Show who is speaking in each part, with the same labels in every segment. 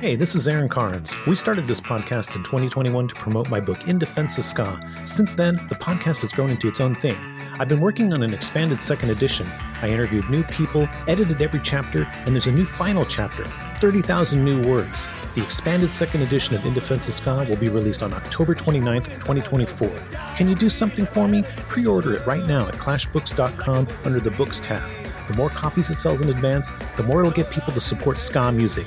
Speaker 1: Hey, this is Aaron Carnes. We started this podcast in 2021 to promote my book, In Defense of Ska. Since then, the podcast has grown into its own thing. I've been working on an expanded second edition. I interviewed new people, edited every chapter, and there's a new final chapter 30,000 new words. The expanded second edition of In Defense of Ska will be released on October 29th, 2024. Can you do something for me? Pre order it right now at clashbooks.com under the Books tab. The more copies it sells in advance, the more it'll get people to support ska music.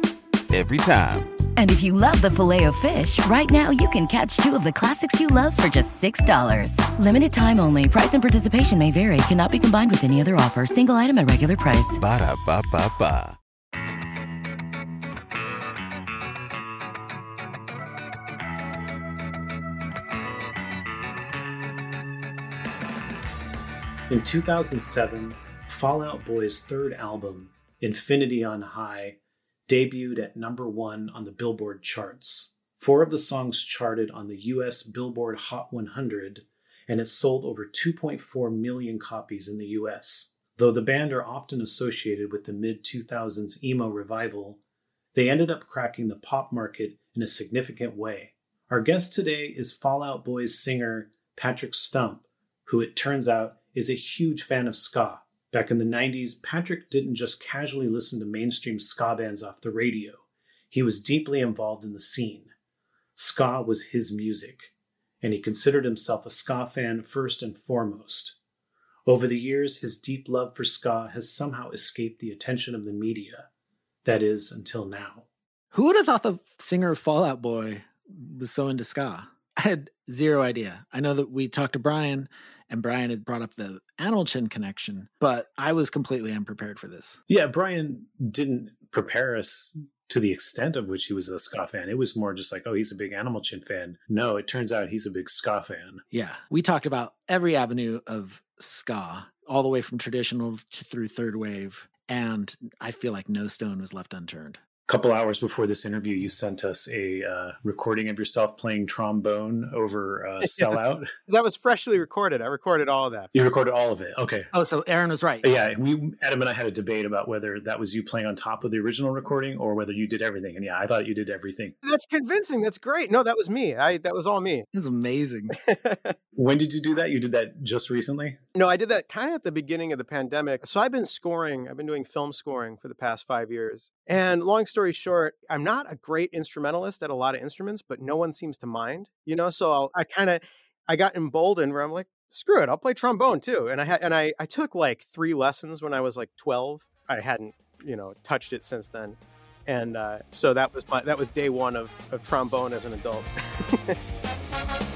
Speaker 2: every time.
Speaker 3: And if you love the filet of fish, right now you can catch two of the classics you love for just $6. Limited time only. Price and participation may vary. Cannot be combined with any other offer. Single item at regular price.
Speaker 2: Ba da ba ba ba.
Speaker 1: In 2007, Fall Out Boy's third album, Infinity on High, debuted at number one on the Billboard charts. Four of the songs charted on the US Billboard Hot 100, and it sold over 2.4 million copies in the US. Though the band are often associated with the mid 2000s emo revival, they ended up cracking the pop market in a significant way. Our guest today is Fall Out Boy's singer Patrick Stump, who it turns out is a huge fan of ska. Back in the 90s, Patrick didn't just casually listen to mainstream ska bands off the radio. He was deeply involved in the scene. Ska was his music, and he considered himself a ska fan first and foremost. Over the years, his deep love for ska has somehow escaped the attention of the media. That is, until now.
Speaker 4: Who would have thought the singer of Fall Out Boy was so into ska? I had zero idea. I know that we talked to Brian and Brian had brought up the Animal Chin connection, but I was completely unprepared for this.
Speaker 1: Yeah, Brian didn't prepare us to the extent of which he was a ska fan. It was more just like, oh, he's a big Animal Chin fan. No, it turns out he's a big ska fan.
Speaker 4: Yeah, we talked about every avenue of ska, all the way from traditional through third wave. And I feel like no stone was left unturned
Speaker 1: couple hours before this interview, you sent us a uh, recording of yourself playing trombone over uh, sellout.
Speaker 5: that was freshly recorded. I recorded all of that.
Speaker 1: You recorded all of it. Okay.
Speaker 4: Oh, so Aaron was right.
Speaker 1: Yeah, we Adam and I had a debate about whether that was you playing on top of the original recording or whether you did everything. And yeah, I thought you did everything.
Speaker 5: That's convincing. That's great. No, that was me. I that was all me.
Speaker 4: This is amazing.
Speaker 1: when did you do that? You did that just recently?
Speaker 5: No, I did that kind of at the beginning of the pandemic. So I've been scoring. I've been doing film scoring for the past five years. And long story short, I'm not a great instrumentalist at a lot of instruments, but no one seems to mind, you know? So I'll, I kind of, I got emboldened where I'm like, screw it, I'll play trombone too. And I had, and I, I took like three lessons when I was like 12. I hadn't, you know, touched it since then. And uh, so that was my, that was day one of, of trombone as an adult.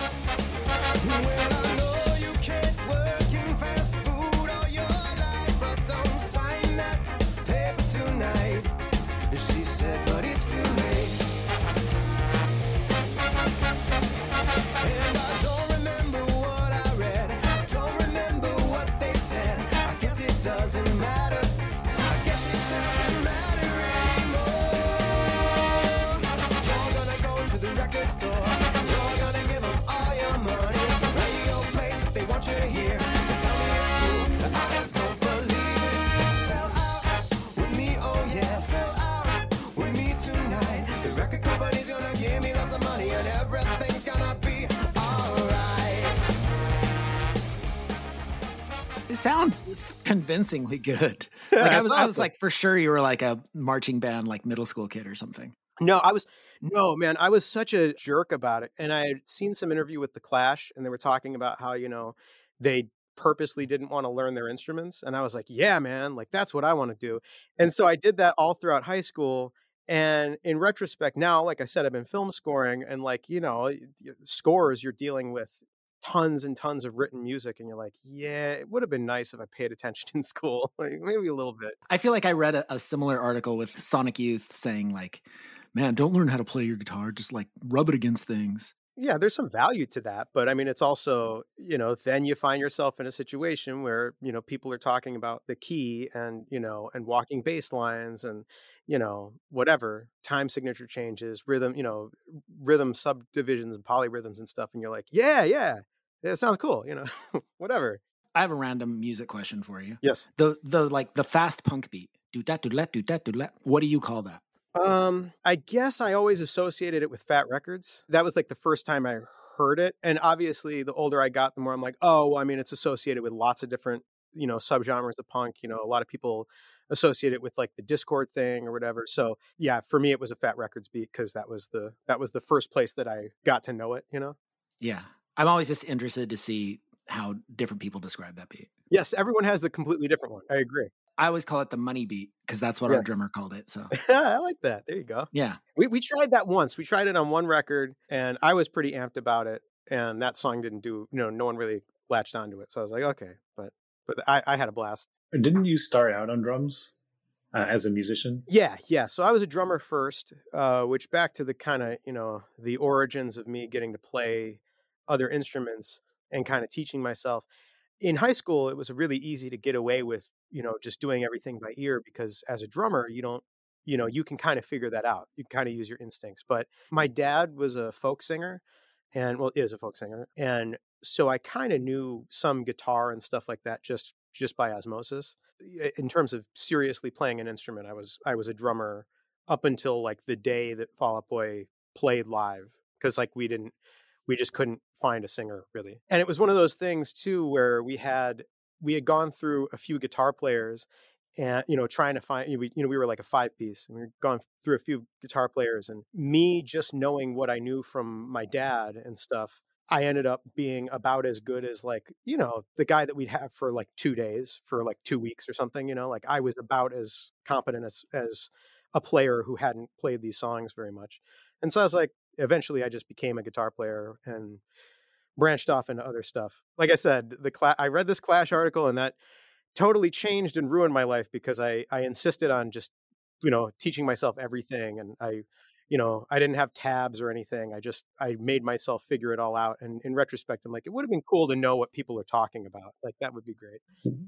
Speaker 4: sounds convincingly good. Like I was, awesome. I was like, for sure, you were like a marching band, like middle school kid or something.
Speaker 5: No, I was no man. I was such a jerk about it, and I had seen some interview with the Clash, and they were talking about how you know they purposely didn't want to learn their instruments, and I was like, yeah, man, like that's what I want to do, and so I did that all throughout high school. And in retrospect, now, like I said, I've been film scoring, and like you know, scores you're dealing with tons and tons of written music and you're like yeah it would have been nice if i paid attention in school like maybe a little bit
Speaker 4: i feel like i read a, a, similar article with sonic youth saying like man don't learn how to play your guitar just like rub it against things
Speaker 5: yeah, there's some value to that, but I mean, it's also, you know, then you find yourself in a situation where, you know, people are talking about the key and, you know, and walking bass lines and, you know, whatever, time signature changes, rhythm, you know, rhythm subdivisions and polyrhythms and stuff. And you're like, yeah, yeah, it sounds cool, you know, whatever.
Speaker 4: I have a random music question for you.
Speaker 5: Yes.
Speaker 4: The the like the fast punk beat. Do that, do that, do that, do that. What do you call that?
Speaker 5: Um, I guess I always associated it with Fat Records. That was like the first time I heard it. And obviously, the older I got, the more I'm like, oh, well, I mean, it's associated with lots of different, you know, subgenres of punk. You know, a lot of people associate it with like the Dischord thing or whatever. So yeah, for me, it was a Fat Records beat because that was the that was the first place that I got to know it. You know.
Speaker 4: Yeah, I'm always just interested to see how different people describe that beat.
Speaker 5: Yes, everyone has the completely different one. I agree.
Speaker 4: I always call it the money beat because that's what
Speaker 5: Yeah.
Speaker 4: our drummer called it. So
Speaker 5: I like that. There you go.
Speaker 4: yeah,
Speaker 5: We we tried that once. We tried it on one record, and I was pretty amped about it. And that song didn't do. You know, no one really latched onto it. So I was like, okay, but but I, I had a blast.
Speaker 1: Didn't you start out on drums uh, as a musician?
Speaker 5: Yeah, yeah. So I was a drummer first, uh, which back to the kind of you know the origins of me getting to play other instruments and kind of teaching myself. In high school, it was really easy to get away with you know just doing everything by ear because as a drummer, you don't you know you can kind of figure that out. You kind of use your instincts. But my dad was a folk singer, and well, is a folk singer, and so I kind of knew some guitar and stuff like that just just by osmosis. In terms of seriously playing an instrument, I was I was a drummer up until like the day that Fall Out Boy played live because like we didn't we just couldn't find a singer really. And it was one of those things too where we had we had gone through a few guitar players and you know trying to find you know, we, you know we were like a five piece and we were gone through a few guitar players and me just knowing what I knew from my dad and stuff I ended up being about as good as like, you know, the guy that we'd have for like two days, for like two weeks or something, you know, like I was about as competent as as a player who hadn't played these songs very much. And so I was like, eventually I just became a guitar player and branched off into other stuff. Like I said, the cla- I read this Clash article and that totally changed and ruined my life because I I insisted on just, you know, teaching myself everything and I you know, I didn't have tabs or anything. I just I made myself figure it all out. And in retrospect, I'm like, it would have been cool to know what people are talking about. Like that would be great.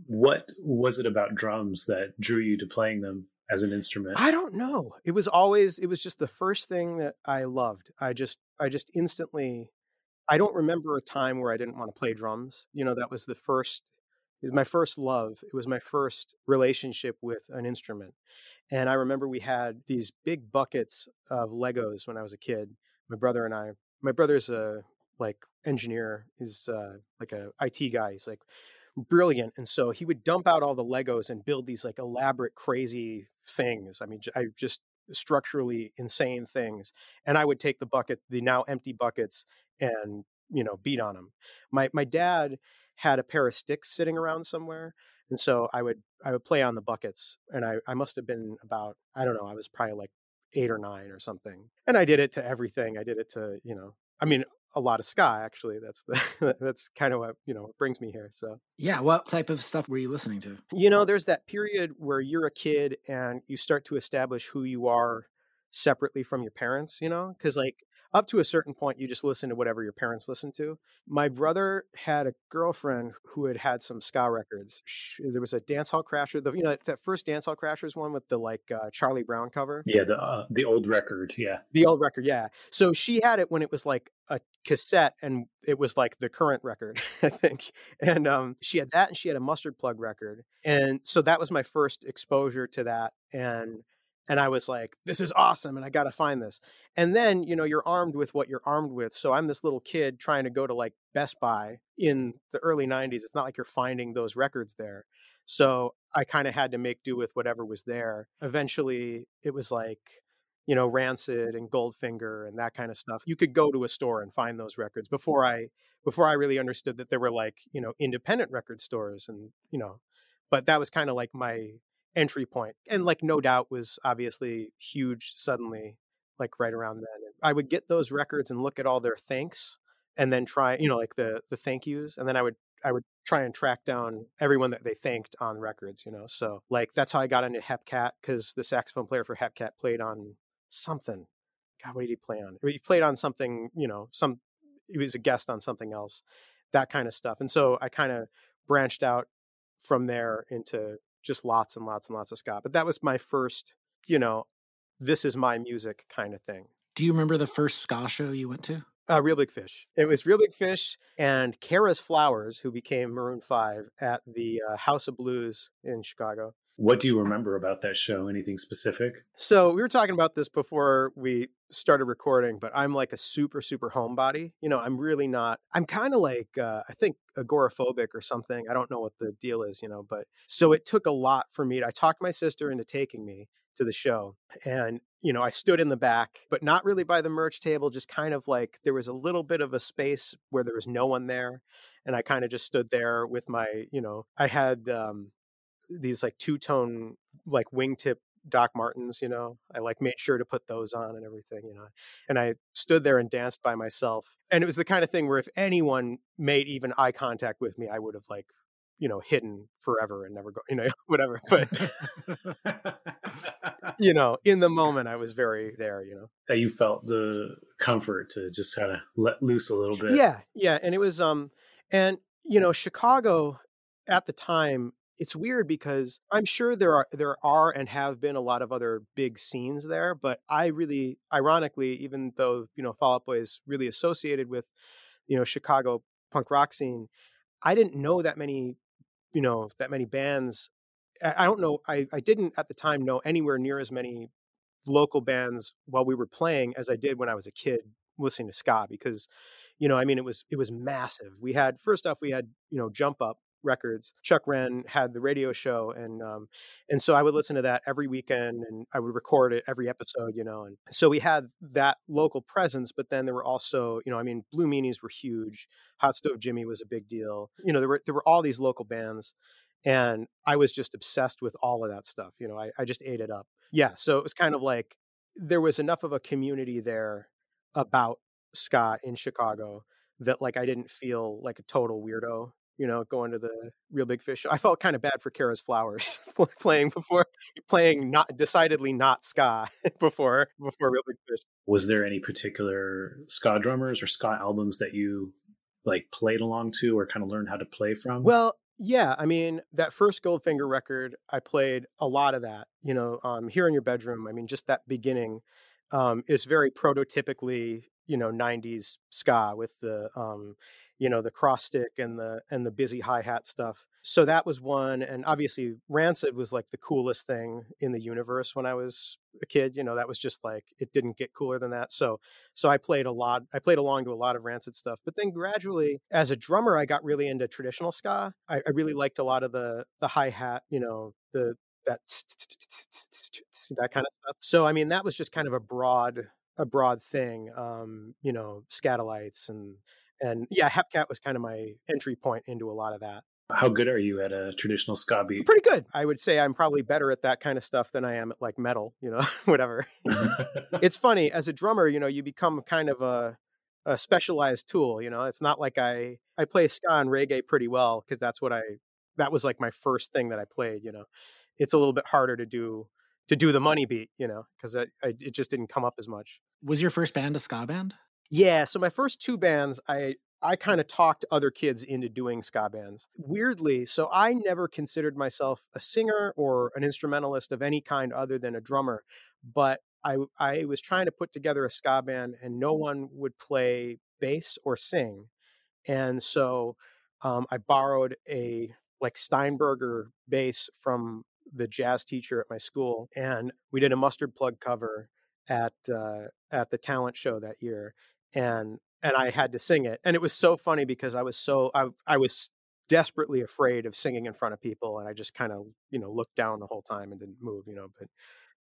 Speaker 1: What was it about drums that drew you to playing them as an instrument?
Speaker 5: I don't know. It was always it was just the first thing that I loved. I just I just instantly I don't remember a time where I didn't want to play drums. You know, that was the first it was my first love. It was my first relationship with an instrument. And I remember we had these big buckets of Legos when I was a kid. My brother and I. My brother's a like engineer. He's uh, like a IT guy. He's like brilliant, and so he would dump out all the Legos and build these like elaborate, crazy things. I mean, I just structurally insane things. And I would take the bucket, the now empty buckets, and you know beat on them. My my dad had a pair of sticks sitting around somewhere and so i would i would play on the buckets and i i must have been about i don't know i was probably like eight or nine or something and i did it to everything i did it to you know i mean a lot of ska actually that's the that's kind of what you know brings me here so
Speaker 4: yeah. What type of stuff were you listening to?
Speaker 5: you know there's that period where you're a kid and you start to establish who you are separately from your parents you know because like up to a certain point you just listen to whatever your parents listen to my brother had a girlfriend who had had some ska records there was a dance hall crasher the, you know that first dance hall crashers one with the like uh, charlie brown cover
Speaker 1: yeah, the uh, the old record. Yeah,
Speaker 5: the old record, yeah. So she had it when it was like a cassette and it was like the current record, I think. And um she had that and she had a mustard plug record. And so that was my first exposure to that and and I was like, this is awesome and I got to find this. And then, you know, you're armed with what you're armed with. So I'm this little kid trying to go to like Best Buy in the early 90s. It's not like you're finding those records there. So I kind of had to make do with whatever was there. Eventually, it was like you know, Rancid and Goldfinger and that kind of stuff. You could go to a store and find those records before I before I really understood that there were like, you know, independent record stores and, you know, but that was kind of like my entry point. And like No Doubt was obviously huge suddenly like right around then. I would get those records and look at all their thanks and then try, you know, like the the thank yous and then I would I would try and track down everyone that they thanked on records, you know. So like that's how I got into Hepcat because the saxophone player for Hepcat played on something. God, what did he play on? He played on something, you know, some he was a guest on something else, that kind of stuff. And so I kind of branched out from there into just lots and lots and lots of ska. But that was my first, you know, this is my music kind of thing.
Speaker 4: Do you remember the first ska show you went to?
Speaker 5: Uh, Reel Big Fish. It was Reel Big Fish and Kara's Flowers, who became Maroon Five at the uh, House of Blues in Chicago.
Speaker 1: What do you remember about that show? Anything specific?
Speaker 5: So we were talking about this before we started recording, but I'm like a super, super homebody. You know, I'm really not. I'm kind of like uh, I think agoraphobic or something. I don't know what the deal is, you know. But so it took a lot for me. To, I talked my sister into taking me to the show, and you know, I stood in the back, but not really by the merch table, just kind of like there was a little bit of a space where there was no one there. And I kind of just stood there with my, you know, I had um, these like two tone, like wingtip Doc Martens, you know, I like made sure to put those on and everything, you know. And I stood there and danced by myself. And it was the kind of thing where if anyone made even eye contact with me, I would have like, you know, hidden forever and never go, you know, whatever. But you know, in the moment, I was very there, you know.
Speaker 1: That you felt the comfort to just kind of let loose a little bit.
Speaker 5: Yeah, yeah, and it was, um, and you know, Chicago at the time. It's weird because I'm sure there are there are and have been a lot of other big scenes there, but I really, ironically, even though you know Fall Out Boy is really associated with you know Chicago punk rock scene, I didn't know that many you know that many bands I don't know. I, I didn't at the time know anywhere near as many local bands while we were playing as I did when I was a kid listening to ska because, you know, I mean, it was it was massive. We had first off, we had you know Jump Up records. Chuck Wren had the radio show, and um, and so I would listen to that every weekend, and I would record it every episode, you know. And so we had that local presence, but then there were also, you know, I mean, Blue Meanies were huge. Hot Stove Jimmy was a big deal. You know, there were there were all these local bands, and I was just obsessed with all of that stuff. You know, I, I just ate it up. Yeah. So it was kind of like there was enough of a community there about ska in Chicago that like I didn't feel like a total weirdo, you know, going to the Reel Big Fish. I felt kind of bad for Kara's flowers playing before playing not decidedly not ska before before Reel Big Fish.
Speaker 1: Was there any particular ska drummers or ska albums that you like played along to or kind of learned how to play from?
Speaker 5: Well, yeah, I mean that first Goldfinger record, I played a lot of that. You know, um, here in your bedroom. I mean, just that beginning um, is very prototypically, you know, '90s ska with the, um, you know, the cross stick and the and the busy hi hat stuff. So that was one and obviously rancid was like the coolest thing in the universe when i was a kid you know that was just like it didn't get cooler than that. So so i played a lot i played along to a lot of rancid stuff but then gradually as a drummer i got really into traditional ska. I, I really liked a lot of the the hi-hat you know the that that kind of stuff. So i mean that was just kind of a broad a broad thing um you know skatalites and and yeah hepcat was kind of my entry point into a lot of that
Speaker 1: how good are you at a traditional ska beat?
Speaker 5: Pretty good. I would say I'm probably mm-hmm. better at that kind of stuff than I am at like metal, you know, whatever. it's funny, as a drummer, you know, you become kind of a a specialized tool, you know. It's not like I I play ska and reggae pretty well because that's what I that was like my first thing that I played, you know. It's a little bit harder to do to do the money beat, you know, because I, I, it just didn't come up as much.
Speaker 4: Was your first band a ska band?
Speaker 5: Yeah, so my first two bands, I I kind of talked other kids into doing ska bands. Weirdly, so I never considered myself a singer or an instrumentalist of any kind other than a drummer, but I I was trying to put together a ska band and no one would play bass or sing. And so um, I borrowed a like Steinberger bass from the jazz teacher at my school and we did a mustard plug cover at uh, at the talent show that year and and I had to sing it. And it was so funny because I was so I I was desperately afraid of singing in front of people and I just kind of, you know, looked down the whole time and didn't move, you know, but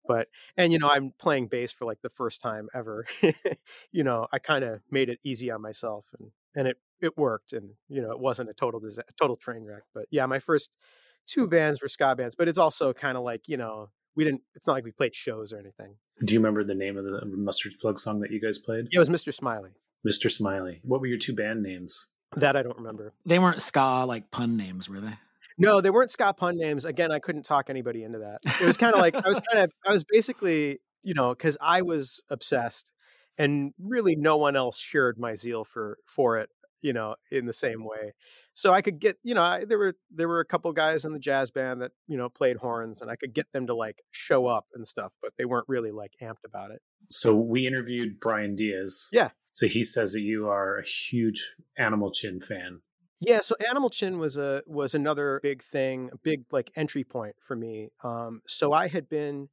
Speaker 5: but and you know, I'm playing bass for like the first time ever. you know, I kind of made it easy on myself and and it it worked and you know, it wasn't a total disaster, total train wreck, but yeah, my first two bands were ska bands, but it's also kind of like, you know, we didn't it's not like we played shows or anything.
Speaker 1: Do you remember the name of the mustard plug song that you guys played?
Speaker 5: Yeah, it was Mr. Smiley.
Speaker 1: Mr. Smiley. What were your two band names?
Speaker 5: That I don't remember.
Speaker 4: They weren't ska like pun names, were they?
Speaker 5: No, they weren't ska pun names. Again, I couldn't talk anybody into that. It was kind of like I was kind of I was basically, you know, cuz I was obsessed and really no one else shared my zeal for for it you know in the same way so i could get you know I, there were there were a couple guys in the jazz band that you know played horns and i could get them to like show up and stuff but they weren't really like amped about it
Speaker 1: so we interviewed brian diaz
Speaker 5: yeah
Speaker 1: so he says that you are a huge animal chin fan
Speaker 5: yeah, so Animal Chin was a was another big thing, a big like entry point for me. Um, so I had been,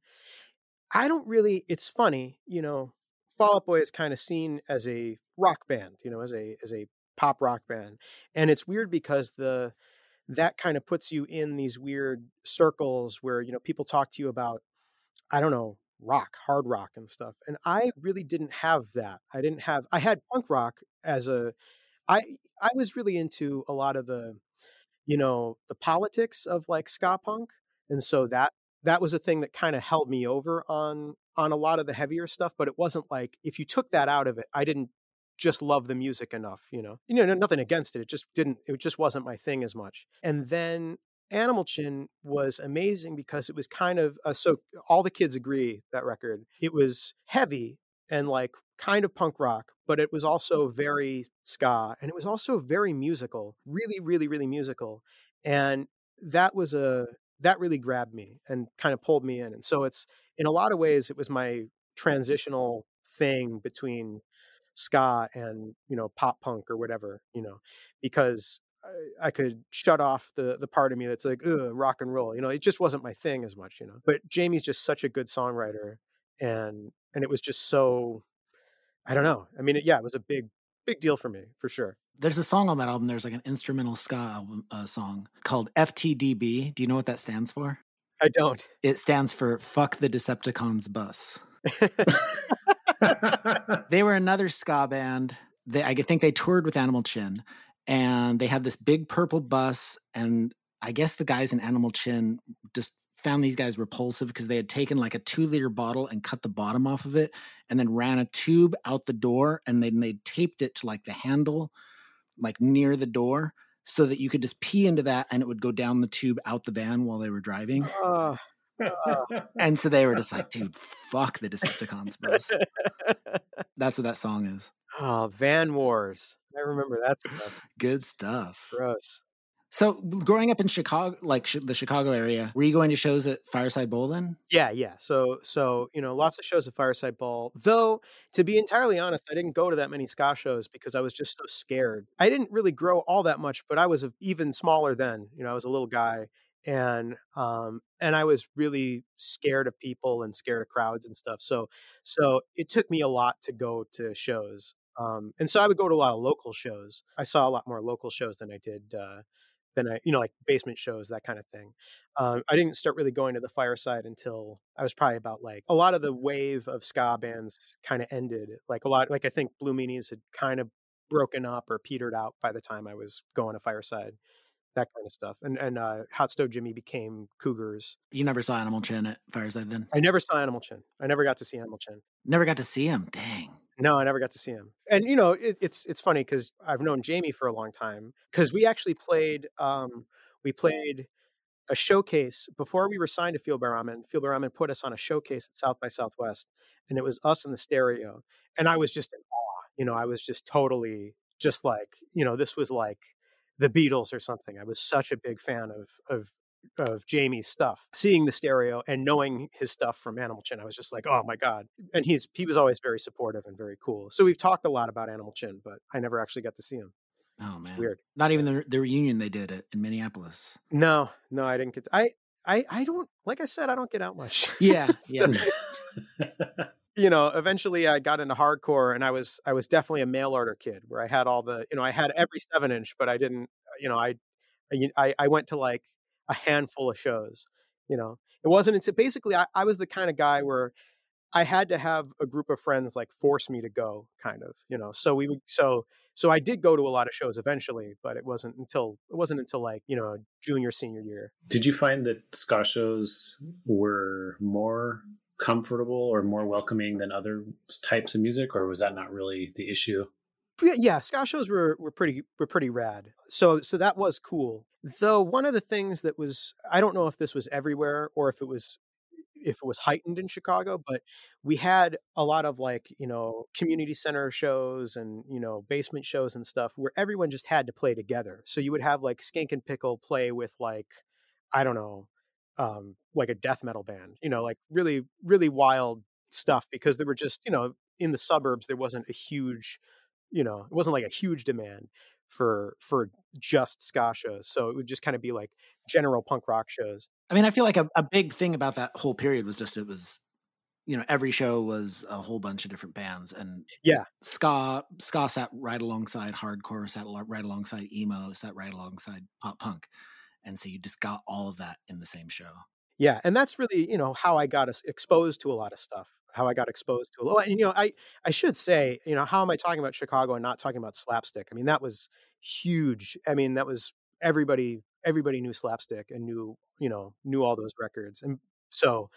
Speaker 5: I don't really. It's funny, you know. Fall Out Boy is kind of seen as a rock band, you know, as a as a pop rock band, and it's weird because the that kind of puts you in these weird circles where you know people talk to you about, I don't know, rock, hard rock, and stuff. And I really didn't have that. I didn't have. I had punk rock as a I I was really into a lot of the, you know, the politics of like ska punk, and so that that was a thing that kind of held me over on on a lot of the heavier stuff. But it wasn't like if you took that out of it, I didn't just love the music enough. You know, you know, nothing against it. It just didn't. It just wasn't my thing as much. And then Animal Chin was amazing because it was kind of uh, so all the kids agree that record. It was heavy and like kind of punk rock, but it was also very ska and it was also very musical, really, really, really musical. And that was a, that really grabbed me and kind of pulled me in. And so it's, in a lot of ways, it was my transitional thing between ska and, you know, pop punk or whatever, you know, because I, I could shut off the the part of me that's like, rock and roll. You know, it just wasn't my thing as much, you know. But Jamie's just such a good songwriter and and it was just so I don't know. I mean, it, yeah, it was a big, big deal for me for sure.
Speaker 4: There's a song on that album. There's like an instrumental ska album uh, song called FTDB. Do you know what that stands for?
Speaker 5: I don't.
Speaker 4: It stands for "Fuck the Decepticons Bus." they were another ska band. They, I think they toured with Animal Chin, and they had this big purple bus. And I guess the guys in Animal Chin just found these guys repulsive because they had taken like a two liter bottle and cut the bottom off of it and then ran a tube out the door and then they taped it to like the handle like near the door so that you could just pee into that and it would go down the tube out the van while they were driving. Uh. And so they were just like, dude, fuck the Decepticons bus. That's what that song is.
Speaker 5: Oh, Van Wars. I remember that stuff.
Speaker 4: Good stuff.
Speaker 5: Gross.
Speaker 4: So, growing up in Chicago, like sh- the Chicago area, were you going to shows at Fireside Bowl then?
Speaker 5: Yeah, yeah. So, so you know, lots of shows at Fireside Bowl. Though, to be entirely honest, I didn't go to that many ska shows because I was just so scared. I didn't really grow all that much, but I was even smaller then. You know, I was a little guy, and um, and I was really scared of people and scared of crowds and stuff. So, so it took me a lot to go to shows. Um, and so I would go to a lot of local shows. I saw a lot more local shows than I did. Uh, than I, you know, like basement shows, that kind of thing. Um, I didn't start really going to the fireside until I was probably about like a lot of the wave of ska bands kind of ended. Like a lot, like I think Blue Meanies had kind of broken up or petered out by the time I was going to fireside. That kind of stuff, and and uh, Hot Stove Jimmy became Cougars.
Speaker 4: You never saw Animal Chin at Fireside, then?
Speaker 5: I never saw Animal Chin. I never got to see Animal Chin.
Speaker 4: Never got to see him. Dang.
Speaker 5: No, I never got to see him. And you know, it, it's it's funny because I've known Jamie for a long time because we actually played um, we played a showcase before we were signed to Fueled by Ramen. By Ramen put us on a showcase at South by Southwest, and it was us and the stereo. And I was just in awe. You know, I was just totally just like you know, this was like the Beatles or something. I was such a big fan of of of Jamie's stuff, seeing the stereo and knowing his stuff from Animal Chin, I was just like, oh my god! And he's he was always very supportive and very cool. So we've talked a lot about Animal Chin, but I never actually got to see him.
Speaker 4: Oh man, weird. Not even the the reunion they did uh, in Minneapolis.
Speaker 5: No, no, I didn't get. To, I I I don't like I said I don't get out much.
Speaker 4: Yeah, yeah.
Speaker 5: you know, eventually I got into hardcore, and I was I was definitely a mail order kid where I had all the you know I had every seven inch, but I didn't you know I I I went to like a handful of shows. You know, it wasn't until basically I, I was the kind of guy where I had to have a group of friends like force me to go, kind of. You know, so we would so so I did go to a lot of shows eventually, but it wasn't until it wasn't until like you know junior senior year.
Speaker 1: Did you find that ska shows were more comfortable or more welcoming than other types of music, or was that not really the issue?
Speaker 5: Yeah, ska shows were were pretty were pretty rad. So so that was cool. Though one of the things that was I don't know if this was everywhere or if it was if it was heightened in Chicago, but we had a lot of like, you know, community center shows and, you know, basement shows and stuff where everyone just had to play together. So you would have like Skankin' Pickle play with like, I don't know, um, like a death metal band, you know, like really, really wild stuff because there were just, you know, in the suburbs, there wasn't a huge, you know, it wasn't like a huge demand for for just ska shows. So it would just kind of be like general punk rock shows.
Speaker 4: I mean, I feel like a, a big thing about that whole period was just it was, you know, every show was a whole bunch of different bands, and
Speaker 5: Yeah.
Speaker 4: ska ska sat right alongside hardcore, sat right alongside emo, sat right alongside pop punk, and so you just got all of that in the same show.
Speaker 5: Yeah, and that's really, you know, how I got exposed to a lot of stuff. How I got exposed to a lot. And you know, I I should say, you know, how am I talking about Chicago and not talking about slapstick? I mean, that was huge. I mean, that was everybody everybody knew slapstick and knew, you know, knew all those records. And so,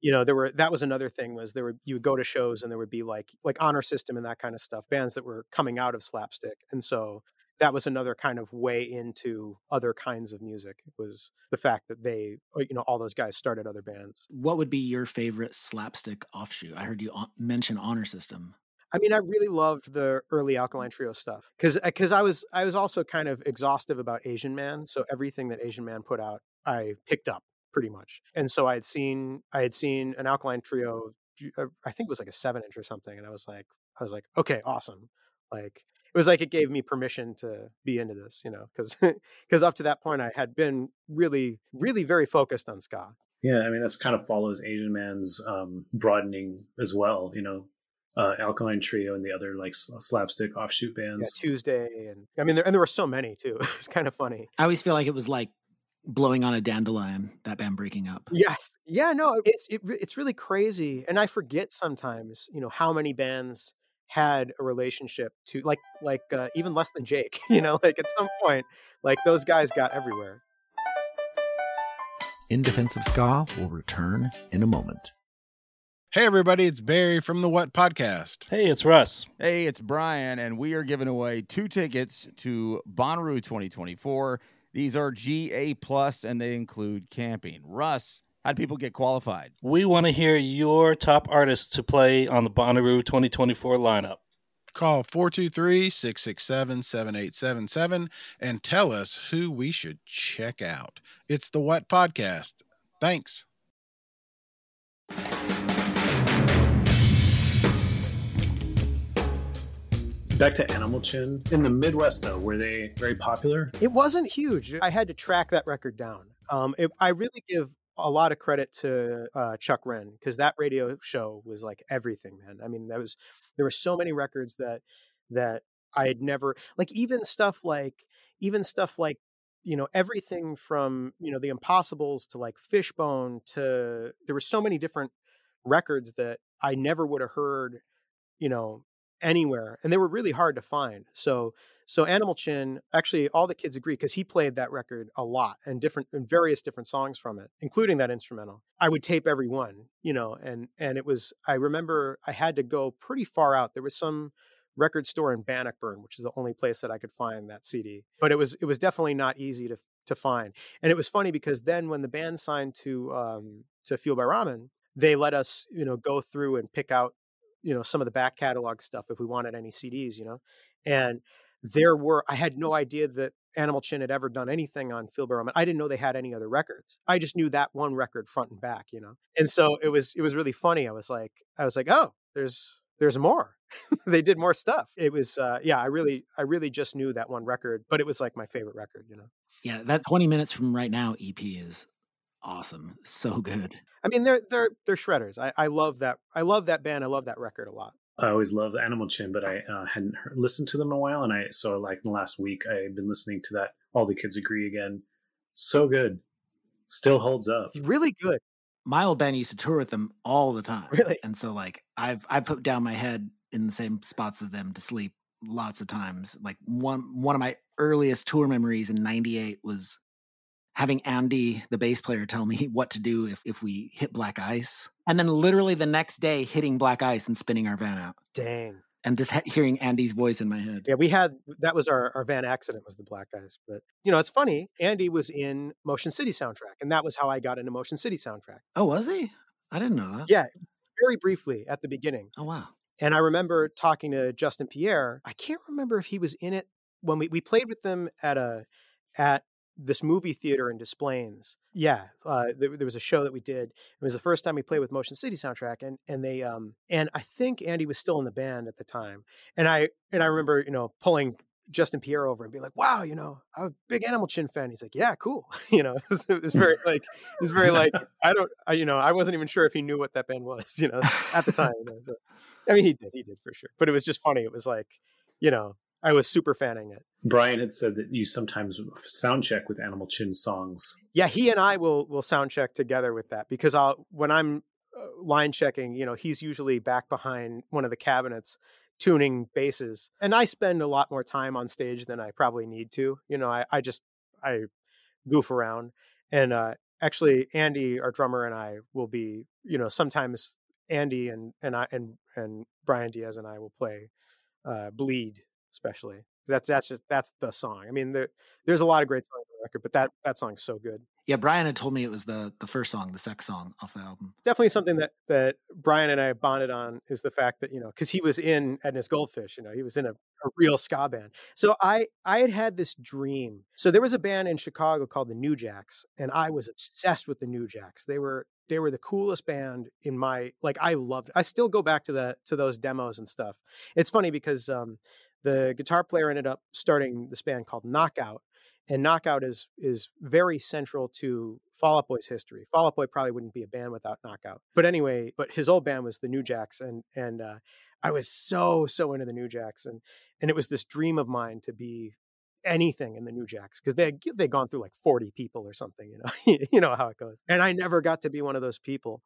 Speaker 5: you know, there were that was another thing was there would you would go to shows and there would be like like honor system and that kind of stuff, bands that were coming out of slapstick. And so that was another kind of way into other kinds of music It was the fact that they uh, you know all those guys started other bands
Speaker 4: What would be your favorite slapstick offshoot? I heard you mention Honor System.
Speaker 5: i mean i really loved the early alkaline trio stuff because because i was i was also kind of exhaustive about asian man so everything that asian man put out i picked up pretty much and so i had seen i had seen an alkaline trio uh, i think it was like a seven inch or something and i was like i was like okay awesome like was like it gave me permission to be into this you know because because up to that point i had been really really very focused on ska
Speaker 1: Yeah, I mean that's kind of follows Asian Man's um, broadening as well. You know, uh, Alkaline Trio and the other like slapstick offshoot
Speaker 5: yeah,
Speaker 1: bands.
Speaker 5: tuesday and i mean there, and there were so many too it's kind of funny
Speaker 4: I always feel like it was like blowing on a dandelion. That band breaking up.
Speaker 5: Yes. Yeah, no, it's it, it's really crazy and I forget sometimes, you know, how many bands had a relationship to like like uh, even less than Jake, you know, like at some point like those guys got everywhere.
Speaker 6: In Defense of Ska will return in a moment.
Speaker 7: Hey, everybody, it's Barry from the What Podcast.
Speaker 8: Hey, it's Russ.
Speaker 9: Hey, it's Brian, and we are giving away two tickets to Bonnaroo 2024. These are GA plus, and they include camping. Russ, how do people get qualified?
Speaker 8: We want to hear your top artists to play on the Bonnaroo 2024 lineup.
Speaker 7: Call 423 667 7877 and tell us who we should check out. It's the What Podcast. Thanks.
Speaker 1: Back to Animal Chin in the Midwest though, were they very popular?
Speaker 5: It wasn't huge. I had to track that record down. Um it, I really give a lot of credit to uh, Chuck Wren because that radio show was like everything, man. I mean, that was there were so many records that that I had never like even stuff like even stuff like you know everything from you know the Impossibles to like Fishbone to there were so many different records that I never would have heard you know anywhere and they were really hard to find so so animal chin actually all the kids agree because he played that record a lot and different and various different songs from it including that instrumental. I would tape every one you know and and it was i remember i had to go pretty far out. There was some record store in bannockburn which is the only place that i could find that cd but it was it was definitely not easy to to find. And it was funny because then when the band signed to um to Fueled by Ramen they let us you know go through and pick out you know some of the back catalog stuff if we wanted any CDs, you know. And there were I had no idea that Animal Chin had ever done anything on Phil Ramen. I didn't know they had any other records. I just knew that one record front and back, you know. And so it was it was really funny. I was like I was like, "Oh, there's there's more." they did more stuff. It was uh yeah, I really I really just knew that one record, but it was like my favorite record, you know.
Speaker 4: Yeah, that 20 minutes from right now EP is awesome. So good.
Speaker 5: I mean, they're they're they're shredders. I I love that. I love that band. I love that record a lot.
Speaker 1: I always loved Animal Chin, but I uh, hadn't heard, listened to them in a while, and I so like in the last week I've been listening to that. All the kids agree again. So good, still holds up.
Speaker 5: Really good.
Speaker 4: My old band used to tour with them all the time.
Speaker 5: Really?
Speaker 4: And so like I've I put down my head in the same spots as them to sleep lots of times. Like one one of my earliest tour memories in 98 was having Andy, the bass player, tell me what to do if, if we hit black ice. And then literally the next day hitting black ice and spinning our van out.
Speaker 5: Dang.
Speaker 4: And just ha- hearing Andy's voice in my head.
Speaker 5: Yeah, we had that was our, our van accident was the black ice. But you know, it's funny. Andy was in Motion City soundtrack, and that was how I got into Motion City soundtrack.
Speaker 4: Oh, was he? I didn't know that.
Speaker 5: Yeah, very briefly at the beginning.
Speaker 4: Oh wow.
Speaker 5: And I remember talking to Justin Pierre. I can't remember if he was in it when we, we played with them at a at this movie theater in Des Plaines. Yeah, uh, there, there, was a show that we did. It was the first time we played with Motion City soundtrack, and and they um and I think Andy was still in the band at the time, and I and I remember you know pulling Justin Pierre over and be like, "Wow, you know, I'm a big Animal Chin fan." He's like, "Yeah, cool." you know, it was, it was very like it was very like I don't, I, you know, I wasn't even sure if he knew what that band was, you know, at the time. You know, so, I mean, he did, he did for sure. But it was just funny. It was like, you know, I was super fanning it.
Speaker 1: Brian had said that you sometimes sound check with Animal Chin songs.
Speaker 5: Yeah, he and I will will sound check together with that because I'll when I'm uh, line checking, you know, he's usually back behind one of the cabinets tuning basses. And I spend a lot more time on stage than I probably need to. You know, I, I just I goof around. And uh actually Andy, our drummer, and I will be, you know, sometimes Andy and and I and and Brian Diaz and I will play uh Bleed, especially. That's that's just that's the song. I mean, there, there's a lot of great songs on the record, but that that song's so good.
Speaker 4: Yeah, Brian had told me it was the the first song, the sex song off the album.
Speaker 5: Definitely something that that Brian and I bonded on is the fact that you know because he was in Edna's Goldfish, you know, he was in a, a real ska band. So I I had had this dream. So there was a band in Chicago called the New Jacks, and I was obsessed with the New Jacks. They were they were the coolest band in my like I loved. It. I still go back to the to those demos and stuff. It's funny because um, the guitar player ended up starting this band called Knockout and Knockout is is very central to Fall Out Boy's history. Fall Out Boy probably wouldn't be a band without Knockout. But anyway, but his old band was the New Jacks, and and uh, I was so so into the New Jacks, and and it was this dream of mine to be anything in the New Jacks because they they'd gone through like forty people or something, you know, you know how it goes. And I never got to be one of those people,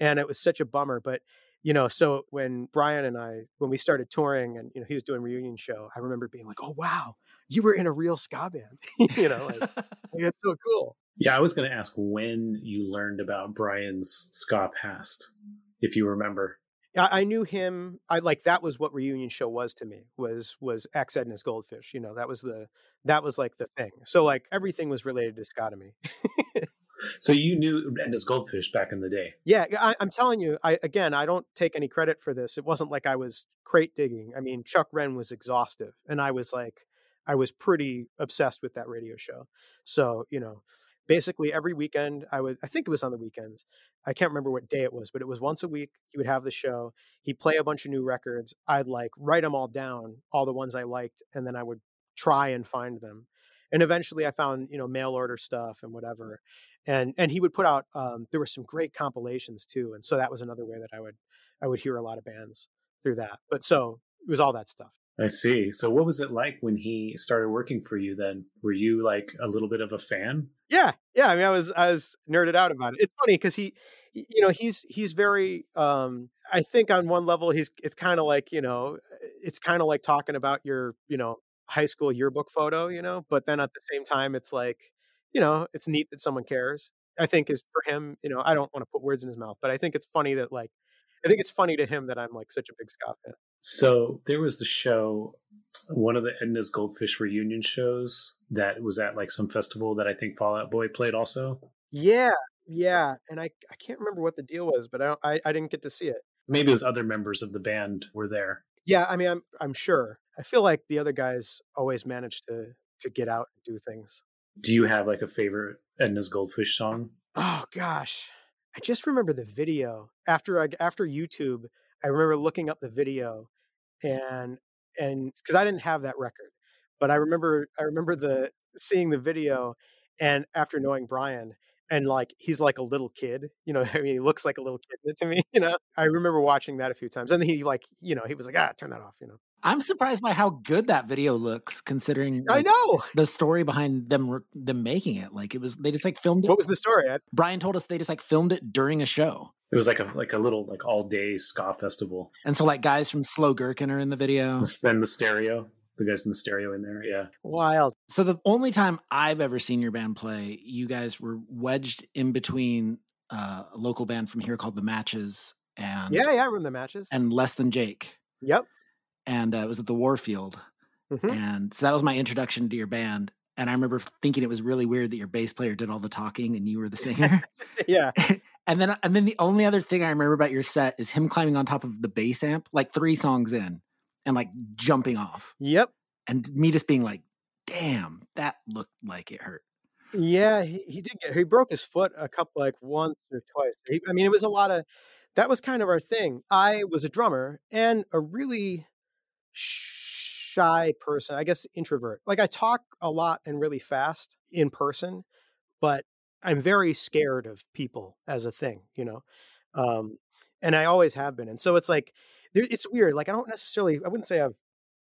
Speaker 5: and it was such a bummer. But you know, so when Brian and I, when we started touring and, you know, he was doing reunion show, I remember being like, oh, wow, you were in a real ska band, you know, like, it's so cool.
Speaker 1: Yeah. I was going to ask when you learned about Brian's ska past, if you remember.
Speaker 5: I, I knew him. I like, that was what reunion show was to me was, was X Edna's Goldfish. You know, that was the, that was like the thing. So like everything was related to ska to me.
Speaker 1: So you knew Edna's Goldfish back in the day.
Speaker 5: Yeah, I, am telling you. I again, I don't take any credit for this. It wasn't like I was crate digging. I mean, Chuck Wren was exhaustive, and I was like, I was pretty obsessed with that radio show. So you know, basically every weekend, I would. I think it was on the weekends. I can't remember what day it was, but it was once a week. He would have the show. He'd play a bunch of new records. I'd like write them all down, all the ones I liked, and then I would try and find them and eventually I found you know mail order stuff and whatever, and and he would put out um, there were some great compilations too and so that was another way that i would i would hear a lot of bands through that but so it was all that stuff.
Speaker 1: I see so what was it like when he started working for you then? Were you like a little bit of a fan?
Speaker 5: Yeah yeah i mean i was i was nerded out about it. It's funny because he you know he's he's very um i think on one level he's it's kind of like you know it's kind of like talking about your you know high school yearbook photo you know but then at the same time it's like you know, it's neat that someone cares. I think is for him, you know, I don't want to put words in his mouth, but I think it's funny that like I think it's funny to him that I'm like such a big ska fan.
Speaker 1: So there was the show, one of the Edna's Goldfish reunion shows that was at like some festival that I think Fall Out Boy played also.
Speaker 5: Yeah, yeah, and I I can't remember what the deal was, but I don't, I, I didn't get to see it.
Speaker 1: Maybe it was other members of the band were there.
Speaker 5: Yeah, I mean, I'm I'm sure. I feel like the other guys always manage to to get out and do things.
Speaker 1: Do you have like a favorite Edna's Goldfish song?
Speaker 5: Oh gosh, I just remember the video after I, after YouTube. I remember looking up the video, and and because I didn't have that record, but I remember I remember the seeing the video, and after knowing Brian, and like he's like a little kid, you know. I mean, he looks like a little kid to me, you know. I remember watching that a few times, and he like, you know, he was like, ah, turn that off, you know.
Speaker 4: I'm surprised by how good that video looks, considering
Speaker 5: like, I know
Speaker 4: the story behind them them making it. Like it was, they just like filmed it.
Speaker 5: What was the story? Ed?
Speaker 4: Brian told us they just like filmed it during a show.
Speaker 1: It was like a like a little like all day ska festival.
Speaker 4: And so like guys from Slow Gherkin are in the video.
Speaker 1: Then the stereo, the guys in the stereo in there, yeah.
Speaker 5: Wild.
Speaker 4: So the only time I've ever seen your band play, you guys were wedged in between uh, a local band from here called the Matches and
Speaker 5: yeah, yeah, I remember the Matches
Speaker 4: and Less Than Jake.
Speaker 5: Yep
Speaker 4: and uh, it was at the Warfield. Mm-hmm. And so that was my introduction to your band. And I remember thinking it was really weird that your bass player did all the talking and you were the singer.
Speaker 5: yeah.
Speaker 4: And then and then the only other thing I remember about your set is him climbing on top of the bass amp, like three songs in, and like jumping off.
Speaker 5: Yep.
Speaker 4: And me just being like, damn, that looked like it hurt.
Speaker 5: Yeah, he, he did get he broke his foot a couple like once or twice. He, I mean, it was a lot of that was kind of our thing. I was a drummer and a really shy person, I guess introvert. Like I talk a lot and really fast in person, but I'm very scared of people as a thing, you know. Um and I always have been. And so it's like there, it's weird. Like I don't necessarily I wouldn't say I've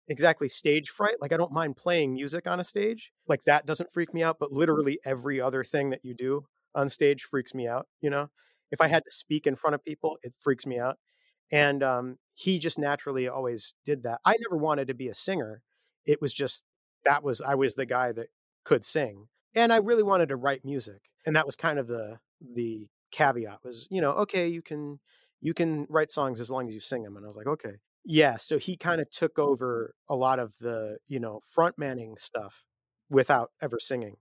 Speaker 5: exactly stage fright. Like I don't mind playing music on a stage. Like that doesn't freak me out, but literally every other thing that you do on stage freaks me out, you know? If I had to speak in front of people, it freaks me out. And um, he just naturally always did that. I never wanted to be a singer. It was just that was I was the guy that could sing. And I really wanted to write music. And that was kind of the the caveat was, you know, okay, you can you can write songs as long as you sing them. And I was like, okay. Yeah, so he kind of took over a lot of the, you know, front manning stuff without ever singing.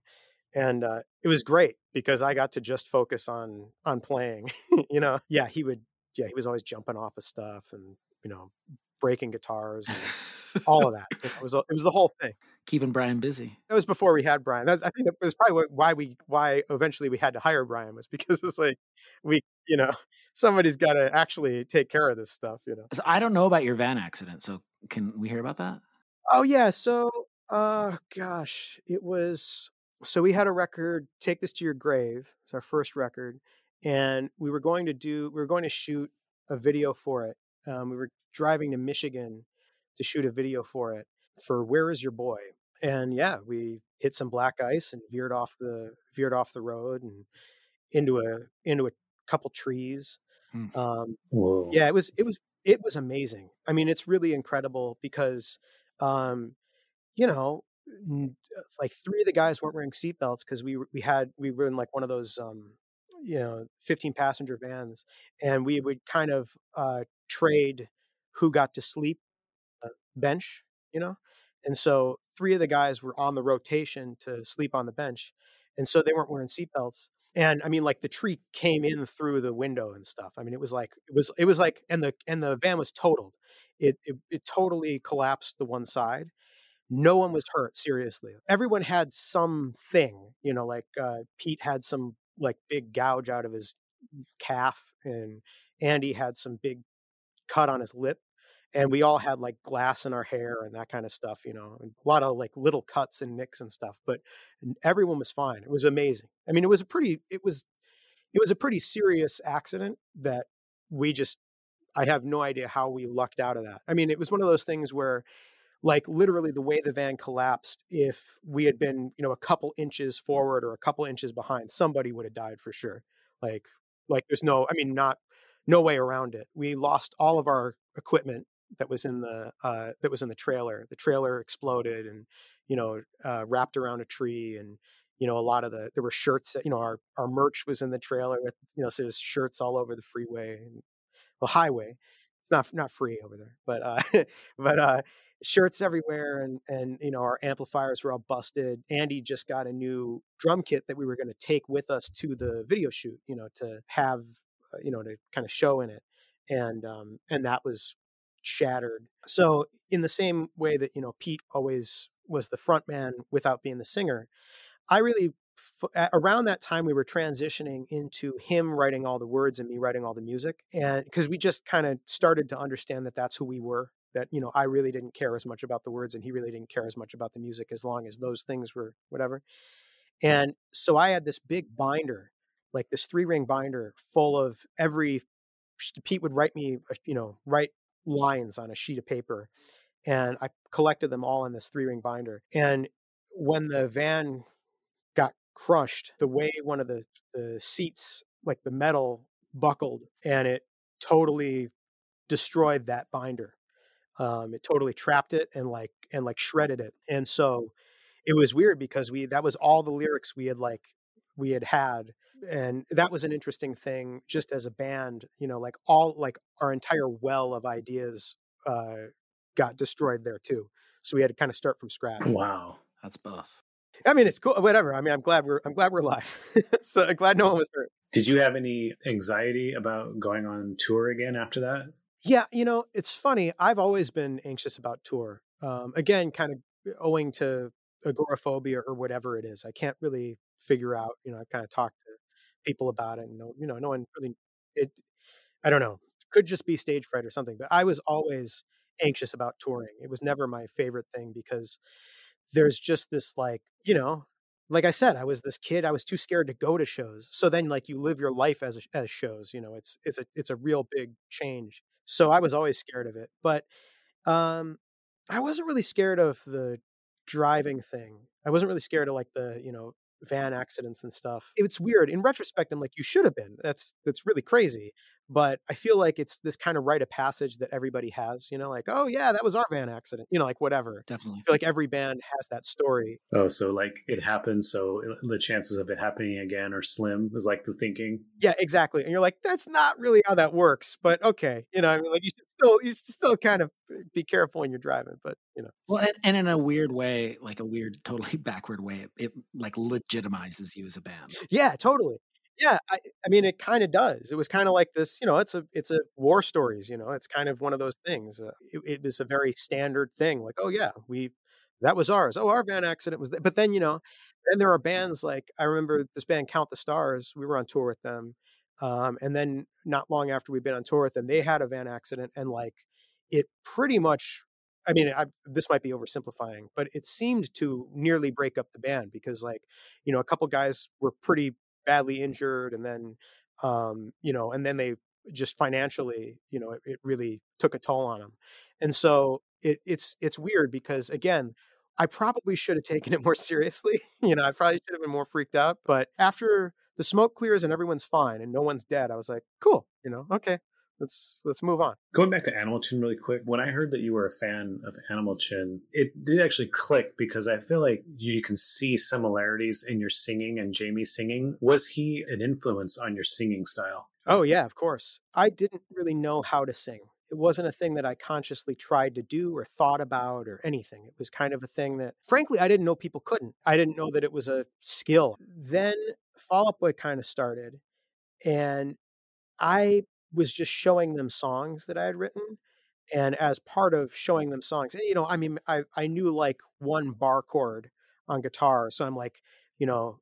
Speaker 5: And uh, it was great because I got to just focus on on playing. you know, yeah, he would yeah, he was always jumping off of stuff and, you know, breaking guitars and all of that. It was it was the whole thing.
Speaker 4: Keeping Brian busy.
Speaker 5: That was before we had Brian. That's I think that was probably why we why eventually we had to hire Brian was because it's like we you know somebody's got to actually take care of this stuff. You know.
Speaker 4: So I don't know about your van accident. So can we hear about that?
Speaker 5: Oh yeah. So uh gosh, it was so we had a record, Take This to Your Grave. It's our first record. And we were going to do we were going to shoot a video for it. Um, we were driving to Michigan to shoot a video for it for Where Is Your Boy? And yeah, we hit some black ice and veered off the veered off the road and into a into a couple trees.
Speaker 4: Hmm.
Speaker 5: Um,
Speaker 1: Whoa.
Speaker 5: yeah, it was it was it was amazing. I mean, it's really incredible because um, you know, like three of the guys weren't wearing seatbelts because we we had we were in like one of those um, you know 15 passenger vans, and we would kind of uh, trade who got to sleep uh, bench, you know, and so three of the guys were on the rotation to sleep on the bench, and so they weren't wearing seatbelts. And I mean, like the tree came in through the window and stuff. I mean, it was like it was it was like, and the and the van was totaled. It it, it totally collapsed the one side. No one was hurt seriously. Everyone had something, you know, like uh, Pete had some like big gouge out of his calf, and Andy had some big cut on his lip and we all had like glass in our hair and that kind of stuff you know and a lot of like little cuts and nicks and stuff but everyone was fine. It was amazing. I mean it was a pretty it was it was a pretty serious accident that we just i have no idea how we lucked out of that. I mean it was one of those things where like literally the way the van collapsed if we had been you know a couple inches forward or a couple inches behind somebody would have died for sure like like there's no i mean not no way around it we lost all of our equipment that was in the uh, that was in the trailer. The trailer exploded and you know uh, wrapped around a tree, and you know a lot of the there were shirts. You know our our merch was in the trailer with you know so there's shirts all over the freeway and well highway. It's not not free over there, but uh, but uh, shirts everywhere, and and you know our amplifiers were all busted. Andy just got a new drum kit that we were going to take with us to the video shoot. You know to have uh, you know to kind of show in it and um, and that was shattered. So in the same way that you know Pete always was the front man without being the singer, I really f- around that time we were transitioning into him writing all the words and me writing all the music, and because we just kind of started to understand that that's who we were. That you know I really didn't care as much about the words and he really didn't care as much about the music as long as those things were whatever. And so I had this big binder, like this three ring binder full of every Pete would write me, you know, write lines on a sheet of paper. And I collected them all in this three ring binder. And when the van crushed, the way one of the, the seats, like the metal, buckled and it totally destroyed that binder. Um, it totally trapped it and like and like shredded it. And so it was weird because we that was all the lyrics we had like we had had and that was an interesting thing just as a band you know like all like our entire well of ideas uh got destroyed there too so we had to kind of start from scratch
Speaker 1: Wow.
Speaker 4: That's buff.
Speaker 5: I mean, it's cool. Whatever. I mean, I'm glad we're I'm glad we're alive. so I'm glad no one was hurt.
Speaker 1: Did you have any anxiety about going on tour again after that?
Speaker 5: Yeah, you know, it's funny. I've always been anxious about tour. Um, again, kind of owing to agoraphobia or whatever it is. I can't really figure out. You know, I've kind of talked to people about it, and no, you know, no one really. It, I don't know. Could just be stage fright or something. But I was always anxious about touring. It was never my favorite thing because there's just this like, you know, like I said, I was this kid. I was too scared to go to shows. So then, like, you live your life as as shows. You know, it's it's a it's a real big change. So I was always scared of it. But um, I wasn't really scared of the driving thing. I wasn't really scared of like the you know van accidents and stuff. It's weird. In retrospect, I'm like, you should have been. That's that's really crazy. But I feel like it's this kind of rite of passage that everybody has, you know, like, oh yeah, that was our van accident, you know, like whatever.
Speaker 4: Definitely.
Speaker 5: I feel like every band has that story.
Speaker 1: Oh, so like it happened, so the chances of it happening again are slim. Is like the thinking.
Speaker 5: Yeah, exactly. And you're like, that's not really how that works. But okay, you know, I mean, like you should still you should still kind of uh, be careful when you're driving. But you know,
Speaker 4: well, and, and in a weird way, like a weird, totally backward way, it, it like legitimizes you as a band.
Speaker 5: Yeah, totally. Yeah, I, I mean, it kind of does. It was kind of like this, you know. It's a, it's a war stories. You know, it's kind of one of those things. Uh, it, was a very standard thing. Like, oh yeah, we, that was ours. Oh, our van accident was. Th-. But then you know, then there are bands like I remember this band Count the Stars. We were on tour with them, um, and then not long after we'd been on tour with them, they had a van accident, and like it pretty much. I mean, I, this might be oversimplifying, but it seemed to nearly break up the band because, like, you know, a couple guys were pretty badly injured and then um, you know and then they just financially you know it, it really took a toll on them and so it, it's it's weird because again i probably should have taken it more seriously you know i probably should have been more freaked out but after the smoke clears and everyone's fine and no one's dead i was like cool you know okay let's let's move on.
Speaker 1: Going back to Animal Chin really quick, when I heard that you were a fan of Animal Chin, it did actually click because I feel like you can see similarities in your singing and Jamie's singing. Was he an influence on your singing style?
Speaker 5: Oh yeah, of course. I didn't really know how to sing. It wasn't a thing that I consciously tried to do or thought about or anything. It was kind of a thing that, frankly, I didn't know people couldn't. I didn't know that it was a skill. Then Fall Out Boy kind of started, and I was just showing them songs that I had written. And as part of showing them songs, you know, I mean, I, I knew like one bar chord on guitar. So I'm like, you know,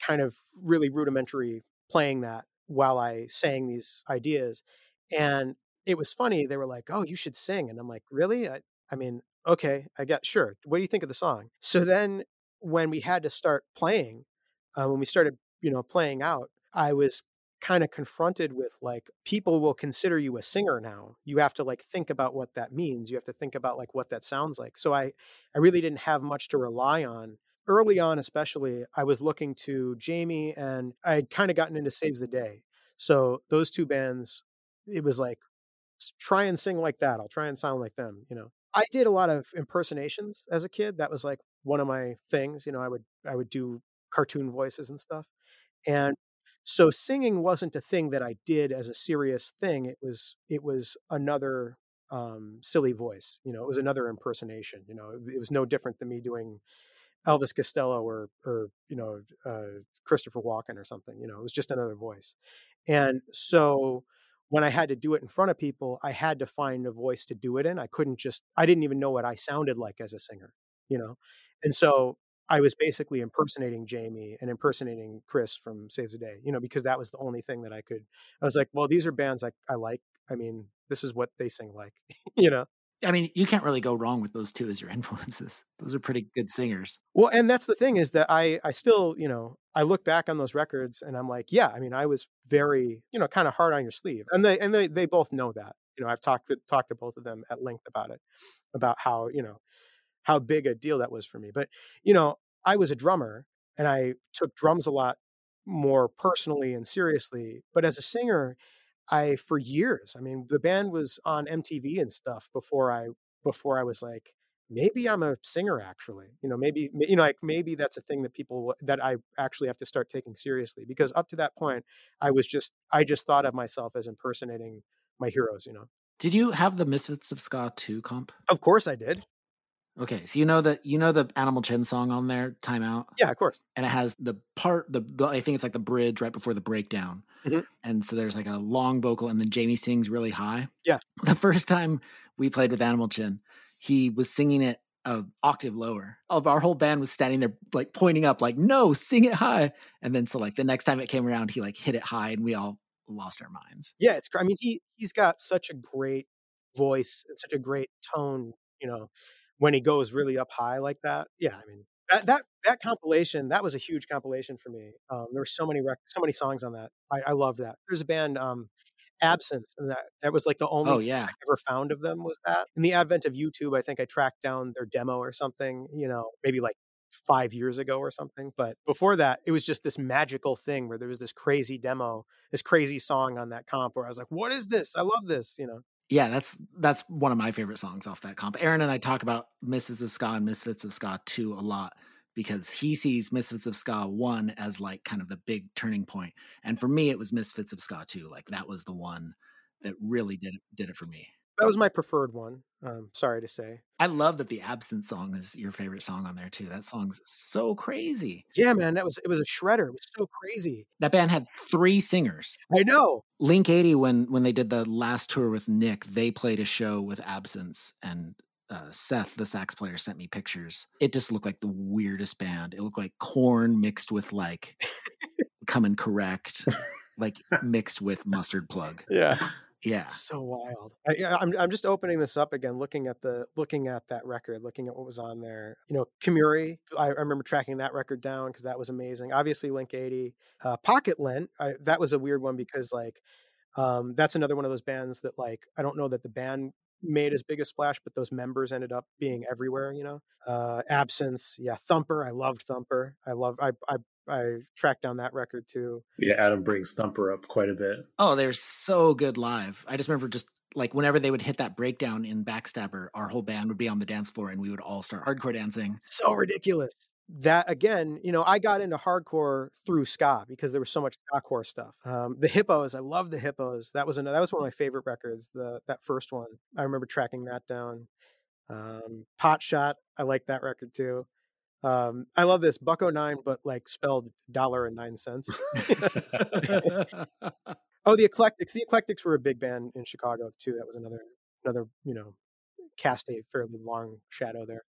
Speaker 5: kind of really rudimentary playing that while I sang these ideas. And it was funny. They were like, oh, you should sing. And I'm like, really? I, I mean, okay, I got sure. What do you think of the song? So then when we had to start playing, uh, when we started, you know, playing out, I was kind of confronted with like people will consider you a singer now. You have to like think about what that means. You have to think about like what that sounds like. So i i really didn't have much to rely on. Early on especially i was looking to jamie and i had kind of gotten into saves the day. So those two bands it was like try and sing like that. I'll try and sound like them you know. I did a lot of impersonations as a kid. That was like one of my things you know i would i would do cartoon voices and stuff. And so singing wasn't a thing that I did as a serious thing. It was it was another um, silly voice. You know, it was another impersonation. You know, it, it was no different than me doing Elvis Costello or or you know uh, Christopher Walken or something. You know, it was just another voice. And so when I had to do it in front of people, I had to find a voice to do it in. I couldn't just I didn't even know what I sounded like as a singer. You know, and so I was basically mm-hmm. impersonating Jamie and impersonating Chris from Saves the Day, you know, because that was the only thing that I could. I was like, well, these are bands I, I like. I mean, this is what they sing like, you know.
Speaker 4: I mean, you can't really go wrong with those two as your influences. Those are pretty good singers.
Speaker 5: Well, and that's the thing is that I, I still, you know, I look back on those records and I'm like, yeah, I mean, I was very, you know, kind of hard on your sleeve, and they and they they both know that. You know, I've talked talked to both of them at length about it, about how you know how big a deal that was for me. But, you know, I was a drummer and I took drums a lot more personally and seriously. But as a singer, I for years, I mean, the band was on MTV and stuff before I before I was like, maybe I'm a singer actually. You know, maybe you know, like maybe that's a thing that people that I actually have to start taking seriously because up to that point, I was just I just thought of myself as impersonating my heroes. You know.
Speaker 4: Did you have the Misfits of Ska 2 comp?
Speaker 5: Of course I did.
Speaker 4: Okay, so you know the you know the Animal Chin song on there, "Timeout,"
Speaker 5: Yeah, of course.
Speaker 4: and it has the part the, the I think it's like the bridge right before the breakdown,
Speaker 5: Mhm.
Speaker 4: and so there's like a long vocal, and then Jamie sings really high.
Speaker 5: Yeah.
Speaker 4: The first time we played with Animal Chin, he was singing it a octave lower. Of our whole band was standing there like pointing up, like no, sing it high. And then so like the next time it came around, he like hit it high, and we all lost our minds.
Speaker 5: Yeah, it's. I mean, he he's got such a great voice and such a great tone. You know, when he goes really up high like that. Yeah, I mean that that that compilation that was a huge compilation for me. Um, there were so many rec- so many songs on that. I, I loved that. There's a band, um, Absence, and that that was like the only
Speaker 4: Oh
Speaker 5: thing
Speaker 4: yeah,
Speaker 5: I ever found of them was that. In the advent of YouTube, I think I tracked down their demo or something. You know, maybe like five years ago or something. But before that, it was just this magical thing where there was this crazy demo, this crazy song on that comp where I was like, what is this? I love this, you know.
Speaker 4: Yeah. That's that's one of my favorite songs off that comp. Aaron and I talk about Misfits of Ska and Misfits of Ska two a lot because he sees Misfits of Ska one as like kind of the big turning point, and for me, it was Misfits of Ska two. Like that was the one that really did did it for me.
Speaker 5: That was my preferred one. Um, sorry to say.
Speaker 4: I love that the Absence song is your favorite song on there too. That song's so crazy.
Speaker 5: Yeah, man, that was it was a shredder. It was so crazy.
Speaker 4: That band had three singers.
Speaker 5: I know.
Speaker 4: Link 80 when when they did the last tour with Nick, they played a show with Absence and uh, Seth, the sax player, sent me pictures. It just looked like the weirdest band. It looked like Korn mixed with like coming correct, like mixed with mustard plug.
Speaker 5: Yeah.
Speaker 4: Yeah.
Speaker 5: So wild. I, yeah, I'm I'm just opening this up again, looking at the looking at that record, looking at what was on there. You know, Kemuri. I, I remember tracking that record down because that was amazing. Obviously, Link 80, uh, Pocket Lint. I, that was a weird one because like um, that's another one of those bands that like I don't know that the band made as big a splash, but those members ended up being everywhere. You know, uh, Absence. Yeah, Thumper. I loved Thumper. I love. I I I tracked down that record too.
Speaker 1: Yeah, Adam brings Thumper up quite a bit.
Speaker 4: Oh, they're so good live. I just remember just like whenever they would hit that breakdown in Backstabber, our whole band would be on the dance floor and we would all start hardcore dancing.
Speaker 5: so ridiculous. That again, you know, I got into hardcore through ska because there was so much ska core stuff. Um, the Hippos, I love the Hippos. That was another, that was one of my favorite records. The that first one, I remember tracking that down. Um, Pot Shot, I like that record too. Um, I love this Buck-O-Nine, but like spelled dollar and nine cents. oh, the Eclectics. The Eclectics were a big band in Chicago too. That was another another you know cast a fairly long shadow there.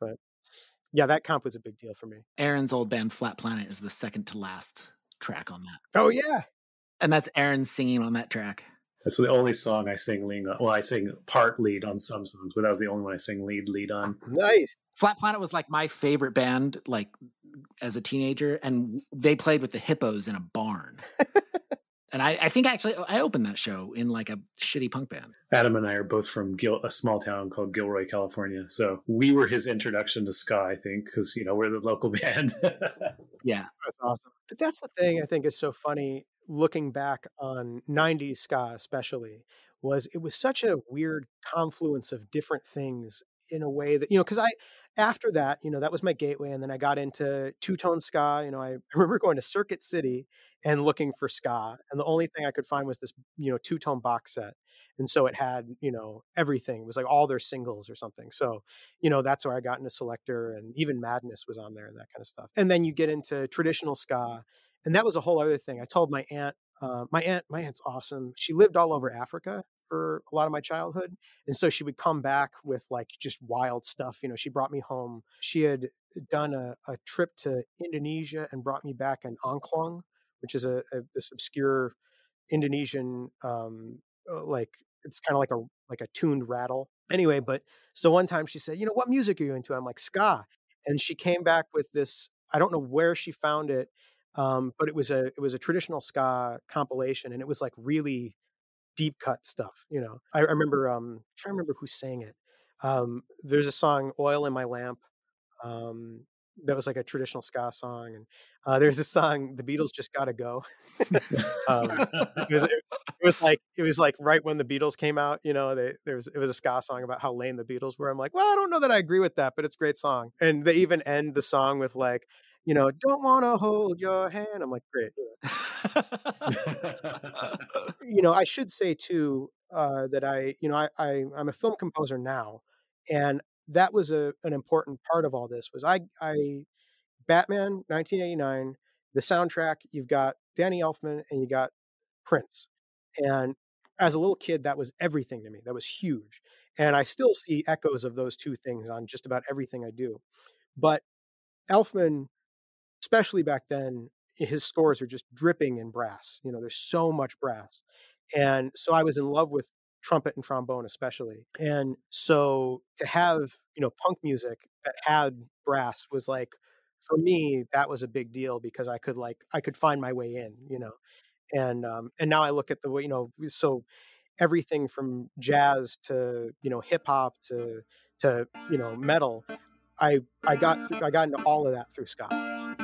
Speaker 5: But yeah, that comp was a big deal for me.
Speaker 4: Aaron's old band Flat Planet is the second to last track on that.
Speaker 5: Oh yeah,
Speaker 4: And that's Aaron singing on that track.
Speaker 1: That's the only song I sing lead on. Well, I sing part lead on some songs, but that was the only one I sing lead lead on.
Speaker 5: nice.
Speaker 4: Flat Planet was like my favorite band, like as a teenager, and they played with the Hippos in a barn. and I, I think actually I opened that show in like a shitty punk band.
Speaker 1: Adam and I are both from Gil- a small town called Gilroy, California. So we were his introduction to ska, I think, because you know we're the local band.
Speaker 4: Yeah,
Speaker 5: That's awesome. But that's the thing I think is so funny looking back on 90s ska especially was it was such a weird confluence of different things in a way that you know because I after that you know that was my gateway and then I got into two tone ska you know I, remember going to Circuit City and looking for ska and the only thing I could find was this you know two tone box set and so it had you know everything it was like all their singles or something so you know that's where i got into Selecter and even madness was on there and that kind of stuff and then you get into traditional ska and that was a whole other thing i told my aunt uh, my aunt my aunt's awesome she lived all over africa for a lot of my childhood and so she would come back with like just wild stuff you know she brought me home. She had done a, a trip to indonesia and brought me back an angklung which is a, a this obscure indonesian um uh, like it's kind of like a like a tuned rattle. Anyway but so one time she said you know what music are you into? I'm like ska. And she came back with this i don't know where she found it um, but it was a it was a traditional ska compilation and it was like really deep cut stuff you know i, I remember um I'm trying to remember who sang it um there's a song oil in my lamp um that was like a traditional ska song and uh, there's a song the beatles just gotta go um, it was it was like it was like right when the Beatles came out. You know, they, there was it was a ska song about how lame the Beatles were. I'm like, well, I don't know that I agree with that, but it's a great song. And they even end the song with like, you know, don't want to hold your hand. I'm like, great. you know, I should say too uh, that I, you know, I, I I'm a film composer now, and that was a an important part of all this was I I Batman 1989 the soundtrack you've got Danny Elfman and you got Prince and as a little kid that was everything to me that was huge and I still see echoes of those two things on just about everything I do but Elfman especially back then his scores are just dripping in brass you know there's so much brass. And so I was in love with trumpet and trombone especially. And so to have you know punk music that had brass was like for me that was a big deal because i could like i could find my way in you know? And um and now i look at the way you know so everything from jazz to you know hip hop to to you know metal i i got through, i got into all of that through
Speaker 6: be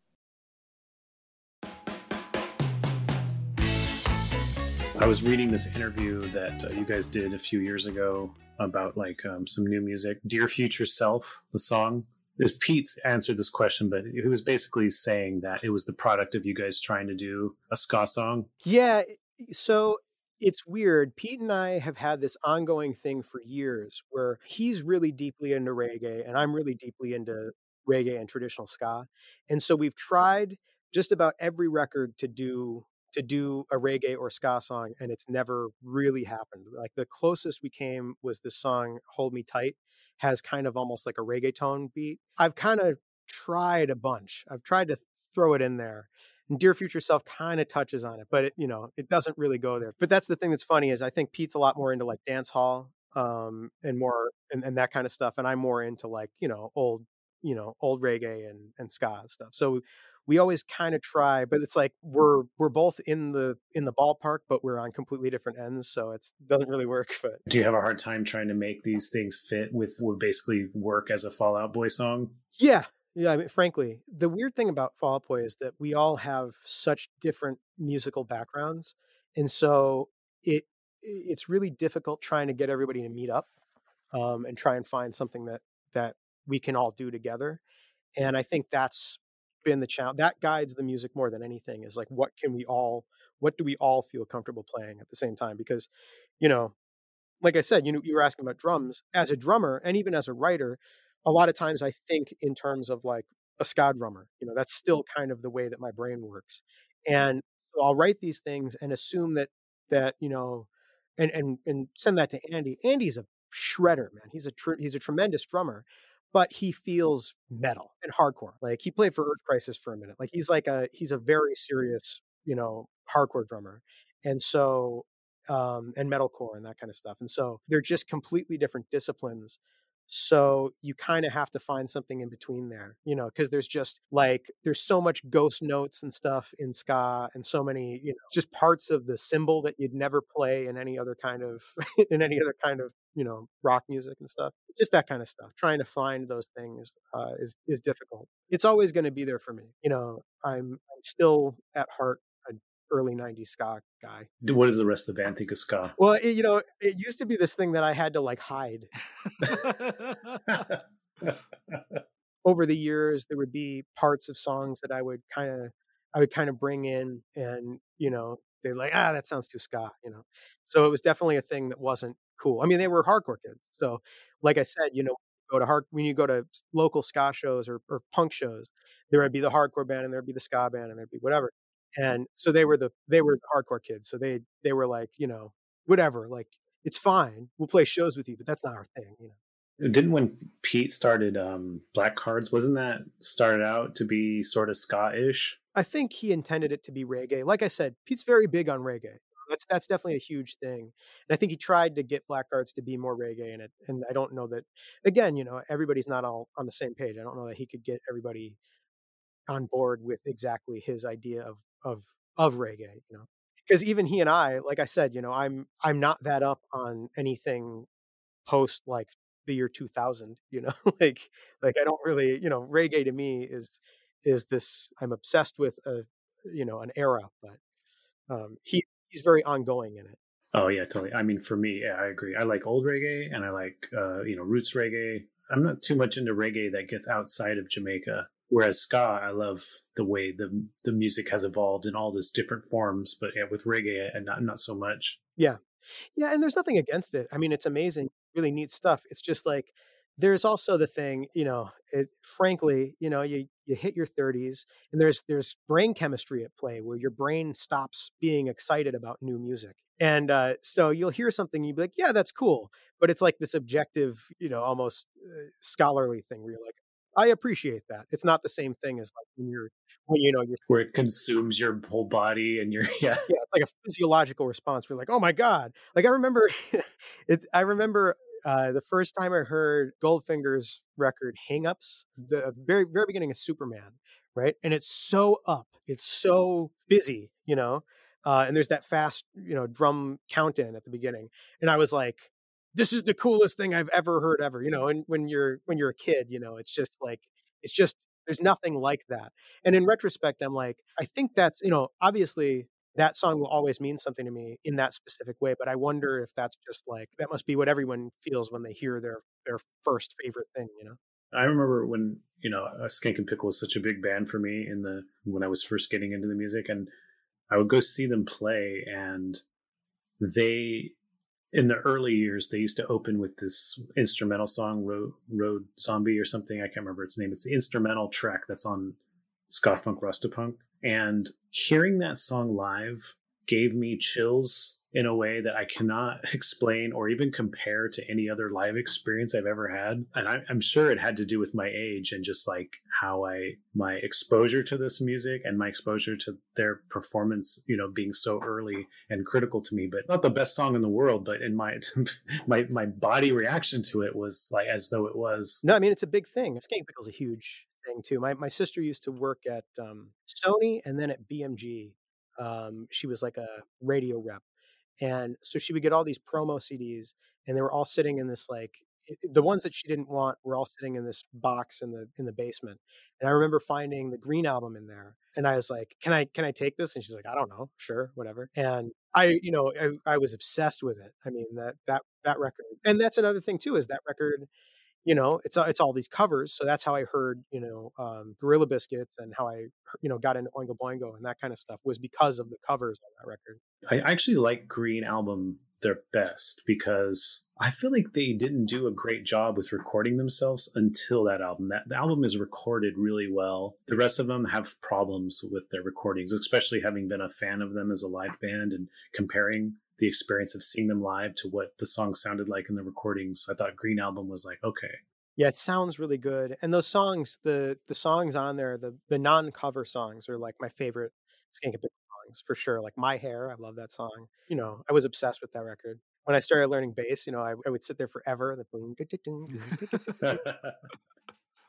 Speaker 1: I was reading this interview that uh, you guys did a few years ago about like um, some new music. Dear Future Self, the song. Is Pete answered this question, but he was basically saying that it was the product of you guys trying to do a ska song.
Speaker 5: Yeah. So it's weird. Pete and I have had this ongoing thing for years where he's really deeply into reggae and I'm really deeply into reggae and traditional ska. And so we've tried just about every record to do to do a reggae or ska song and it's never really happened. Like the closest we came was this song Hold Me Tight has kind of almost like a reggaeton beat. I've kind of tried a bunch. I've tried to throw it in there. And Dear Future Self kind of touches on it, but it, you know, it doesn't really go there. But that's the thing that's funny is I think Pete's a lot more into like dance hall um and more and, and that kind of stuff and I'm more into like, you know, old, you know, old reggae and and ska stuff. So we always kind of try but it's like we're we're both in the in the ballpark but we're on completely different ends so it doesn't really work but
Speaker 1: Do you have a hard time trying to make these things fit with what basically work as a Fall Out Boy song?
Speaker 5: yeah yeah I mean, frankly the weird thing about fall out boy is that we all have such different musical backgrounds and so it it's really difficult trying to get everybody to meet up um, and try and find something that that we can all do together and i think that's been the challenge that guides the music more than anything is like what can we all what do we all feel comfortable playing at the same time? Because you know like i said you know you were asking about drums. As a drummer and even as a writer a lot of times i think in terms of like a ska drummer you know that's still kind of the way that my brain works. And so i'll write these things and assume that that you know and and and send that to andy. Andy's a shredder man. He's a tr- he's a tremendous drummer but he feels metal and hardcore. Like he played for Earth Crisis for a minute. Like he's like a he's a very serious, you know, hardcore drummer. And so um and metalcore and that kind of stuff. And so they're just completely different disciplines. So you kind of have to find something in between there, you know, because there's just like there's so much ghost notes and stuff in ska and so many, you know, just parts of the cymbal that you'd never play in any other kind of in any other kind of you know rock music and stuff just that kind of stuff trying to find those things uh, is is difficult. It's always going to be there for me you know i'm i'm still at heart an early 90s ska guy.
Speaker 1: What does the rest of the band think of ska?
Speaker 5: well it, you know it used to be this thing that i had to like hide. Over the years there would be parts of songs that i would kind of i would kind of bring in and you know they're like ah that sounds too ska you know? So it was definitely a thing that wasn't cool i mean they were hardcore kids so like i said you know go to hard when you go to local ska shows or, or punk shows there would be the hardcore band and there'd be the ska band and there'd be whatever and so they were the they were the hardcore kids so they they were like you know whatever like it's fine we'll play shows with you but that's not our thing you know
Speaker 1: Didn't when Pete started um, Black Cards, wasn't that started out to be sort of ska-ish?
Speaker 5: I think he intended it to be reggae. Like I said, Pete's very big on reggae. That's that's definitely a huge thing. And I think he tried to get Black Cards to be more reggae in it. And I don't know that again, you know, everybody's not all on the same page. I don't know that he could get everybody on board with exactly his idea of of of reggae, you know. Because even he and I, like I said, you know, I'm I'm not that up on anything post like the year 2000 you know like like i don't really you know reggae to me is is this i'm obsessed with a you know an era but um he he's very ongoing in it
Speaker 1: Oh yeah, totally. I mean, for me, yeah, I agree. I like old reggae, and I like uh, you know roots reggae. I'm not too much into reggae that gets outside of Jamaica. Whereas ska, I love the way the the music has evolved in all these different forms. But yeah, with reggae, and not not so much.
Speaker 5: yeah yeah and there's nothing against it i mean it's amazing really neat stuff it's just like there's also the thing you know it, frankly you know you you hit your 30s and there's there's brain chemistry at play where your brain stops being excited about new music and uh, so you'll hear something you'll be like yeah that's cool but it's like this objective you know almost uh, scholarly thing where you're like i appreciate that it's not the same thing as like when you're when you know you're
Speaker 1: Where it consumes your whole body, and you're yeah.
Speaker 5: yeah, it's like a physiological response. We're like, oh my god! Like I remember, it. I remember uh, the first time I heard Goldfinger's record "Hang Ups," the very very beginning of Superman, right? And it's so up, it's so busy, you know. Uh, and there's that fast, you know, drum count in at the beginning, and I was like, "This is the coolest thing I've ever heard ever," you know. And when you're when you're a kid, you know, it's just like it's just there's nothing like that. And in retrospect, I'm like, I think that's, you know, obviously that song will always mean something to me in that specific way. But I wonder if that's just like that must be what everyone feels when they hear their their first favorite thing, you know?
Speaker 1: I remember when you know uh, Skankin' Pickle was such a big band for me in the when I was first getting into the music, and I would go see them play, and they in the early years they used to open with this instrumental song road, road zombie or something i can't remember its name it's the instrumental track that's on Skafunkrastapunk and hearing that song live gave me chills in a way that i cannot explain or even compare to any other live experience i've ever had and I, i'm sure it had to do with my age and just like how i my exposure to this music and my exposure to their performance you know being so early and critical to me but not the best song in the world but in my my my body reaction to it was like as though it was
Speaker 5: No, I mean it's a big thing. Skankin' Pickle's a huge thing too. My my sister used to work at um, Sony and then at BMG. Um, she was like a radio rep, and so she would get all these promo CDs, and they were all sitting in this like the ones that she didn't want were all sitting in this box in the in the basement. And I remember finding the Green album in there, and I was like, "Can I can I take this?" And she's like, "I don't know, sure, whatever." And I, you know, I, I was obsessed with it. I mean that that that record, and that's another thing too is that record you know it's all- it's all these covers so that's how i heard you know um gorilla biscuits and how i you know got into oingo boingo and that kind of stuff was because of the covers on that record
Speaker 1: I actually like Green album their best because I feel like they didn't do a great job with recording themselves until that album. That the album is recorded really well. The rest of them have problems with their recordings, especially having been a fan of them as a live band and comparing the experience of seeing them live to what the song sounded like in the recordings. I thought Green album was like, okay,
Speaker 5: yeah it sounds really good and those songs the the songs on there the the non-cover songs are like my favorite skank songs for sure like my hair i love that song you know i was obsessed with that record when i started learning bass you know i, I would sit there forever the boom,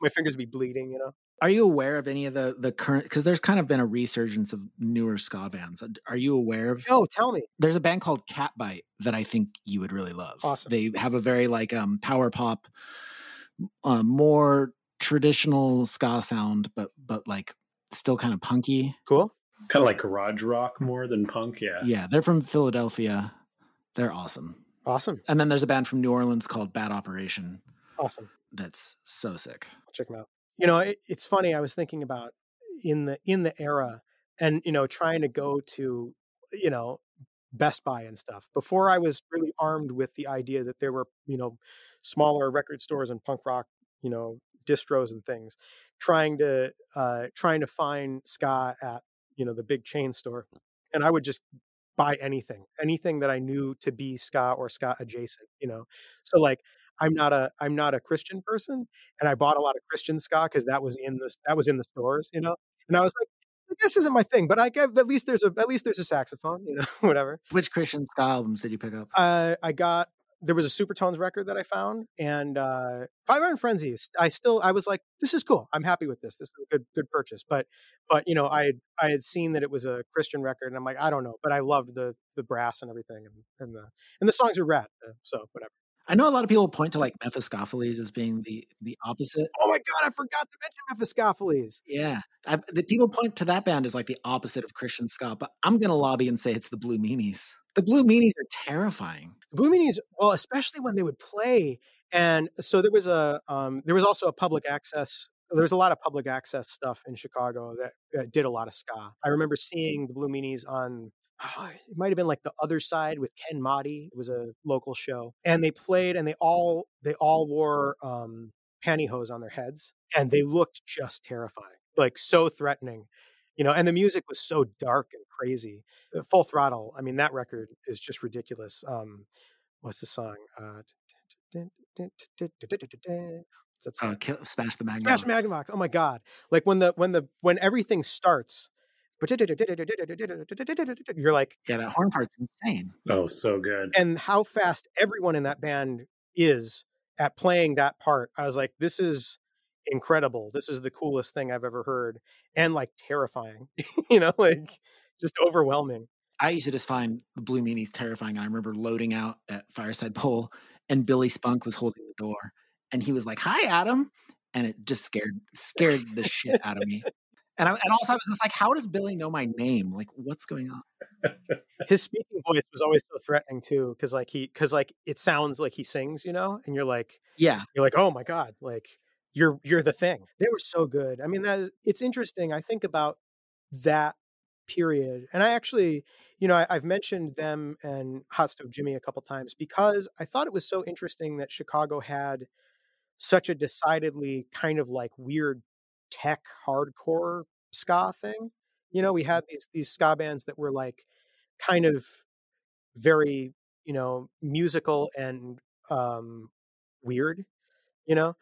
Speaker 5: my fingers would be bleeding you know
Speaker 4: Are you aware of any of the the current? Because there's kind of been a resurgence of newer ska bands. Uh, Are you aware of?
Speaker 5: oh tell me
Speaker 4: There's a band called Catbite that I think you would really love.
Speaker 5: Awesome.
Speaker 4: They have a very like um power pop, uh, more traditional ska sound, but but like still kind of punky.
Speaker 5: cool
Speaker 1: kind of like garage rock more than punk. Yeah.
Speaker 4: Yeah, they're from Philadelphia. They're awesome.
Speaker 5: awesome
Speaker 4: And then there's a band from New Orleans called Bad Operation.
Speaker 5: awesome
Speaker 4: That's so sick.
Speaker 5: I'll check them out. You know, it, it's funny. I was thinking about in the in the era, and you know, trying to go to you know Best Buy and stuff before I was really armed with the idea that there were you know smaller record stores and punk rock you know distros and things. Trying to uh, trying to find ska at you know the big chain store, and I would just buy anything, anything that I knew to be ska or ska adjacent. You know, so like I'm not a I'm not a Christian person, and I bought a lot of Christian ska because that was in the that was in the stores, you know. And I was like, this isn't my thing, but I get at least there's a at least there's a saxophone, you know, whatever.
Speaker 4: Which Christian ska albums did you pick up?
Speaker 5: Uh, I got there was a Supertones record that I found, and uh, Five Iron Frenzy. I still I was like, this is cool. I'm happy with this. This is a good good purchase. But but you know, I had I had seen that it was a Christian record, and I'm like, I don't know, but I loved the the brass and everything, and, and the and the songs are rad. uh, So whatever.
Speaker 4: I know a lot of people point to like Mephiskapheles as being the the opposite.
Speaker 5: Oh my god, I forgot to mention Mephiskapheles.
Speaker 4: Yeah, I, the people point to that band as like the opposite of Christian ska, but I'm gonna lobby and say it's the Blue Meanies. The Blue Meanies are terrifying.
Speaker 5: Blue Meanies, well, especially when they would play, and so there was a um, there was also a public access. There was a lot of public access stuff in Chicago that, that did a lot of ska. I remember seeing the Blue Meanies on oh, it might have been like the other side with Ken Motti. It was a local show, and they played, and they all they all wore um, pantyhose on their heads, and they looked just terrifying, like so threatening, you know. And the music was so dark and crazy. Uh, Full Throttle. I mean, that record is just ridiculous. Um, what's the song? Uh, what's that song?
Speaker 4: Uh, kill, smash the Magnum.
Speaker 5: Smash Magnavox. Oh my god! Like when the when the when everything starts, you're like,
Speaker 4: Yeah, that horn part's insane.
Speaker 1: Oh, so good.
Speaker 5: and how fast everyone in that band is at playing that part. I was like, this is incredible. This is the coolest thing I've ever heard, and like terrifying. you know, like just overwhelming.
Speaker 4: I used to just find the Blue Meanies terrifying. And I remember loading out at Fireside Bowl, and Billy Spunke was holding the door, and he was like, "Hi, Adam," and it just scared scared the shit out of me. And, I, and also, I was just like, "How does Billy know my name? Like, what's going on?"
Speaker 5: His speaking voice was always so threatening too, because like he, because like it sounds like he sings, you know, and you're like,
Speaker 4: Yeah,
Speaker 5: you're like, oh my god, like you're you're the thing. They were so good. I mean, that is, it's interesting. I think about that period, and I actually, you know, I, I've mentioned them and Hot Stove Jimmy a couple times because I thought it was so interesting that Chicago had such a decidedly kind of like weird tech hardcore ska thing. You know, we had these these ska bands that were like kind of very, you know, musical and um weird, you know?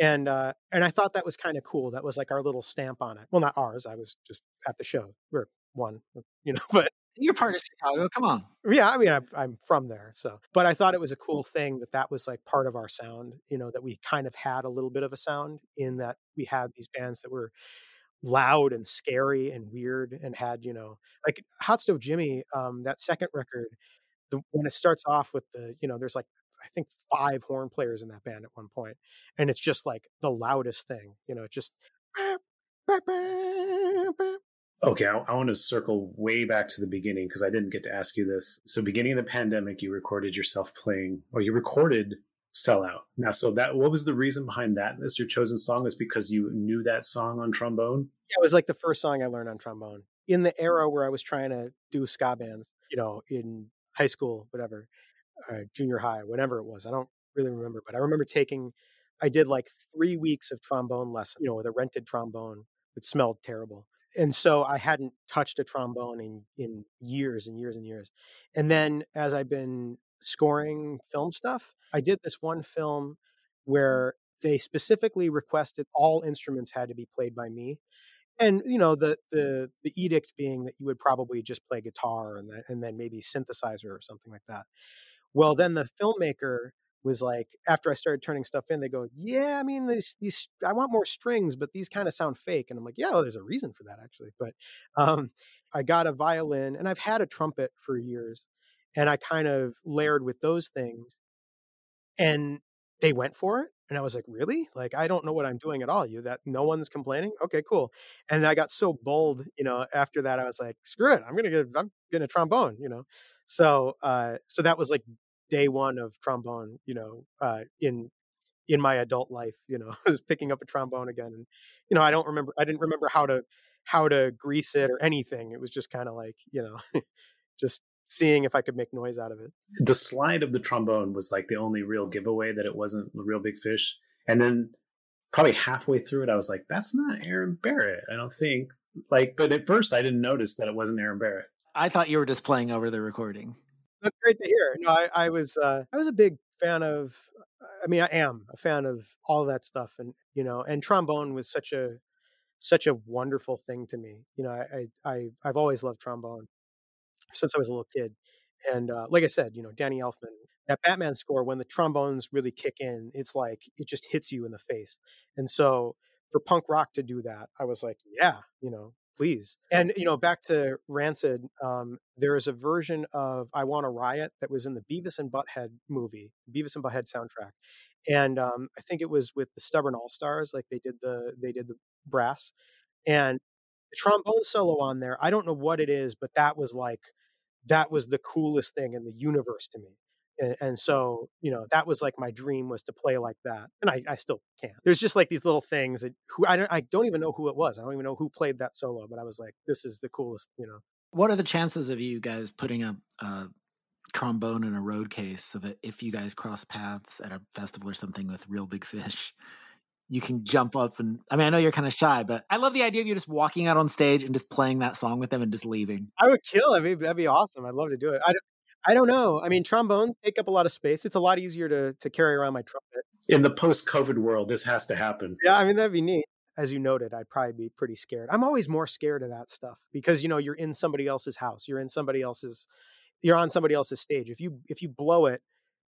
Speaker 5: And uh and I thought that was kind of cool. That was like our little stamp on it. Well, not ours. I was just at the show. We're one, you know, but
Speaker 4: you're part of Chicago. Come on.
Speaker 5: yeah, I mean, I'm, I'm from there, so. But I thought it was a cool thing that that was like part of our sound. You know, that we kind of had a little bit of a sound in that we had these bands that were loud and scary and weird and had you know like Hot Stove Jimmy. Um, that second record, the, when it starts off with the you know, there's like I think five horn players in that band at one point, and it's just like the loudest thing. You know, it just.
Speaker 1: Okay, I, I want to circle way back to the beginning because I didn't get to ask you this. So, beginning of the pandemic, you recorded yourself playing, or you recorded "Sellout." Now, so that what was the reason behind that? As your chosen song is because you knew that song on trombone.
Speaker 5: Yeah, it was like the first song I learned on trombone in the era where I was trying to do ska bands, you know, in high school, whatever, uh, junior high, whatever it was. I don't really remember, but I remember taking, I did like three weeks of trombone lesson, you know, with a rented trombone that smelled terrible. And so I hadn't touched a trombone in, in years and years and years. And then as I've been scoring film stuff, I did this one film where they specifically requested all instruments had to be played by me and you know the the the edict being that you would probably just play guitar and and then maybe synthesizer or something like that well then the filmmaker was like after i started turning stuff in they go yeah i mean these these i want more strings but these kind of sound fake. And i'm like yeah well, there's a reason for that actually. But um i got a violin and i've had a trumpet for years and i kind of layered with those things and they went for it and i was like really? Like i don't know what i'm doing at all. You that no one's complaining? Okay cool. And i got so bold you know after that i was like screw it i'm gonna get i'm getting a trombone you know? So uh so that was like day one of trombone you know uh in in my adult life you know I was picking up a trombone again and you know i don't remember i didn't remember how to how to grease it or anything it was just kind of like you know just seeing if i could make noise out of it
Speaker 1: The slide of the trombone was like the only real giveaway that it wasn't the Reel Big Fish. And then probably halfway through it, I was like, "That's not Aaron Barrett." I don't think. Like, but at first, I didn't notice that it wasn't Aaron Barrett.
Speaker 4: I thought you were just playing over the recording.
Speaker 5: That's great to hear. No, I, I was uh, I was a big fan of. I mean, I am a fan of all that stuff, and you know, and trombone was such a such a wonderful thing to me. You know, I I, I I've always loved trombone since I was a little kid, and uh, like I said, you know, Danny Elfman, that Batman score when the trombones really kick in, it's like it just hits you in the face. And so for punk rock to do that, I was like, yeah, you know, please. And you know, back to Rancid, um, there is a version of "I Want a Riot" that was in the Beavis and Butthead movie, Beavis and Butthead soundtrack, and um, I think it was with the Stubborn All Stars, like they did the they did the brass, and the trombone solo on there. I don't know what it is, but that was like that was the coolest thing in the universe to me. And, and so, you know, that was like my dream was to play like that, and I, I still can't. There's just like these little things that who I don't I don't even know who it was. I don't even know who played that solo, but I was like, this is the coolest, you know.
Speaker 4: What are the chances of you guys putting a, a trombone in a road case so that if you guys cross paths at a festival or something with Reel Big Fish, you can jump up and I mean I know you're kind of shy, but I love the idea of you just walking out on stage and just playing that song with them and just leaving.
Speaker 5: I would kill. I mean, that'd be awesome. I'd love to do it. I I don't know. I mean, trombones take up a lot of space. It's a lot easier to to carry around my trumpet.
Speaker 1: In the post-COVID world, this has to happen.
Speaker 5: Yeah, I mean that'd be neat. As you noted, I'd probably be pretty scared. I'm always more scared of that stuff because you know you're in somebody else's house. You're in somebody else's. You're on somebody else's stage. If you if you blow it,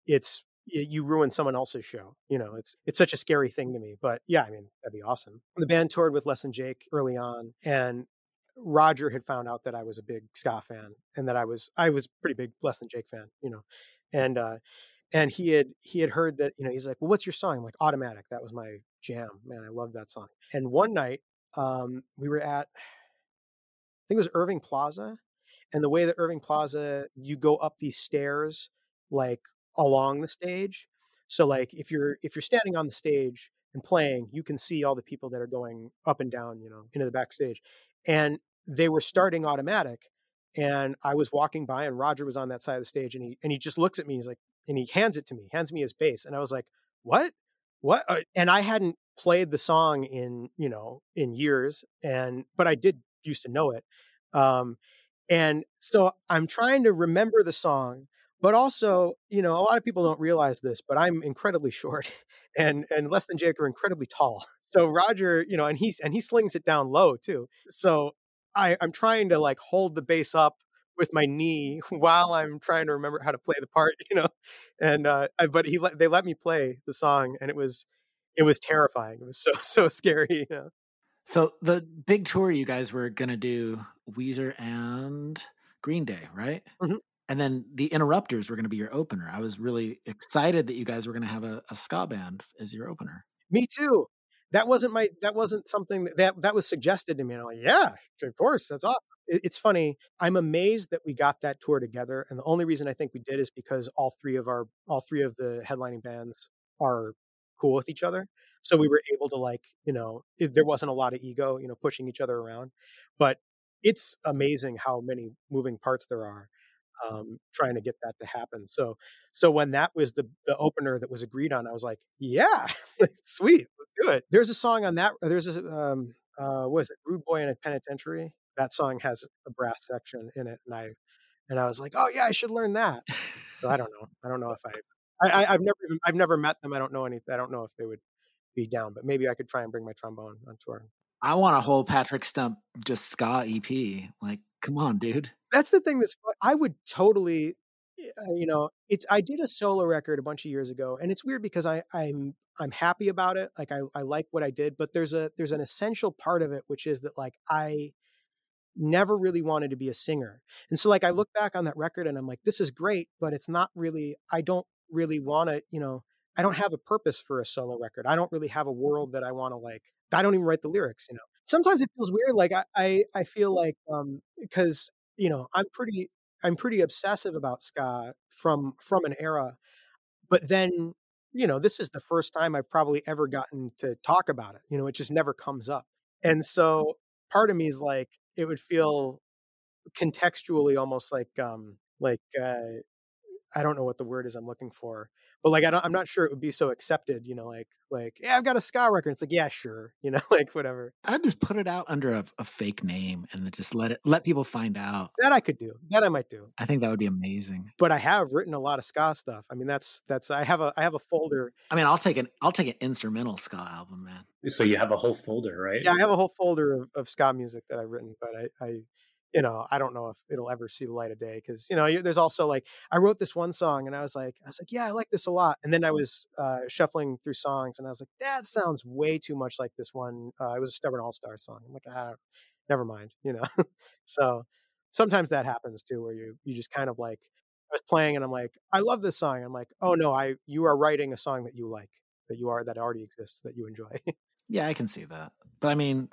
Speaker 5: it's you ruin someone else's show. You know, it's it's such a scary thing to me. But yeah, I mean, that'd be awesome. The band toured with Less Than Jake early on, and Roger had found out that I was a big ska fan and that I was I was pretty big Less Than Jake fan, you know, and uh, and he had he had heard that you know he's like, well, what's your song? I'm like, Automatic. That was my jam, man. I love that song. And one night, um, we were at I think it was Irving Plaza, and the way that Irving Plaza, you go up these stairs like along the stage. So like if you're if you're standing on the stage and playing, you can see all the people that are going up and down, you know, into the backstage. And they were starting automatic. And I was walking by and Roger was on that side of the stage and he and he just looks at me. He's like, and he hands it to me, hands me his bass. And I was like, what? What? Uh, and I hadn't played the song in, you know, in years. And but I did used to know it. Um, and so I'm trying to remember the song but also, you know, a lot of people don't realize this, but I'm incredibly short and and Less Than Jake are incredibly tall. So Roger, you know, and he's and he slings it down low too. So I, I'm trying to like hold the bass up with my knee while I'm trying to remember how to play the part, you know. And uh I, but he let they let me play the song and it was it was terrifying. It was so so scary, you know.
Speaker 4: So the big tour you guys were gonna do Weezer and Green Day, right?
Speaker 5: Mm-hmm.
Speaker 4: And then the Interrupters were going to be your opener. I was really excited that you guys were going to have a, a ska band as your opener.
Speaker 5: Me too. That wasn't my. That wasn't something that that, that was suggested to me. And I'm like, yeah, of course, that's awesome. It, it's funny. I'm amazed that we got that tour together, and the only reason I think we did is because all three of our all three of the headlining bands are cool with each other. So we were able to like, you know, it, there wasn't a lot of ego, you know, pushing each other around. But it's amazing how many moving parts there are um, trying to get that to happen. So, so when that was the the opener that was agreed on, I was like, yeah, sweet, let's do it. There's a song on that. There's a um, uh, what is it? Rude Boy in a Penitentiary. That song has a brass section in it, and I and I was like, oh yeah, I should learn that. So I don't know. I don't know if I, I, I have never even, I've never met them. I don't know any. I don't know if they would be down, but maybe I could try and bring my trombone on tour.
Speaker 4: I want a whole Patrick Stump just ska EP. Like, come on, dude.
Speaker 5: That's the thing that's fun. I would totally, uh, you know, it's. I did a solo record a bunch of years ago, and it's weird because I I'm I'm happy about it. Like I I like what I did, but there's a there's an essential part of it which is that like I never really wanted to be a singer, and so like I look back on that record and I'm like, this is great, but it's not really. I don't really want to, you know. I don't have a purpose for a solo record. I don't really have a world that I want to like. I don't even write the lyrics, you know. Sometimes it feels weird. Like I, I, I feel like um because you know I'm pretty, I'm pretty obsessive about ska from from an era, but then you know this is the first time I've probably ever gotten to talk about it. You know, it just never comes up, and so part of me is like it would feel contextually almost like um like uh I don't know what the word is I'm looking for, but like I don't, I'm not sure it would be so accepted. You know, like like yeah, I've got a ska record. It's like yeah, sure. You know, like whatever.
Speaker 4: I'd just put it out under a, a fake name and just let it let people find out.
Speaker 5: That I could do. That I might do.
Speaker 4: I think that would be amazing.
Speaker 5: But I have written a lot of ska stuff. I mean, that's that's I have a I have a folder.
Speaker 4: I mean, I'll take an I'll take an instrumental ska album, man.
Speaker 1: So you have a whole folder, right?
Speaker 5: Yeah, I have a whole folder of, of ska music that I've written, but I, I you know, I don't know if it'll ever see the light of day because you know, there's also like I wrote this one song and I was like, I was like, yeah, I like this a lot, and then I was uh, shuffling through songs and I was like, that sounds way too much like this one. Uh, it was a Stubborn All Star song. I'm like, ah. never mind, you know. so sometimes that happens too, where you you just kind of like I was playing and I'm like, I love this song. I'm like, oh no, I you are writing a song that you like, that you are that already exists, that you enjoy.
Speaker 4: Yeah, I can see that. But I mean,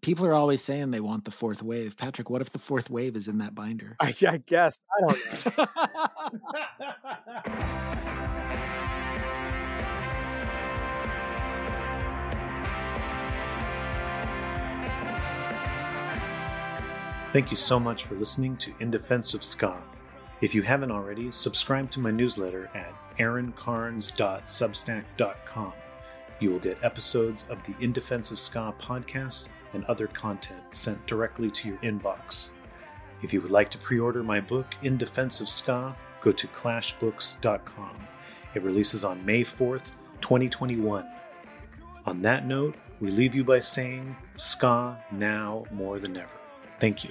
Speaker 4: people are always saying they want the fourth wave. Patrick, what if the fourth wave is in that binder?
Speaker 5: I, I guess I don't know.
Speaker 1: Thank you so much for listening to In Defense of Ska. If you haven't already, subscribe to my newsletter at aaroncarnes.substack.com. You will get episodes of the In Defense of Ska podcast and other content sent directly to your inbox. If you would like to pre order my book, In Defense of Ska, go to clashbooks.com. It releases on May 4th, 2021. On that note, we leave you by saying, Ska now more than ever. Thank you.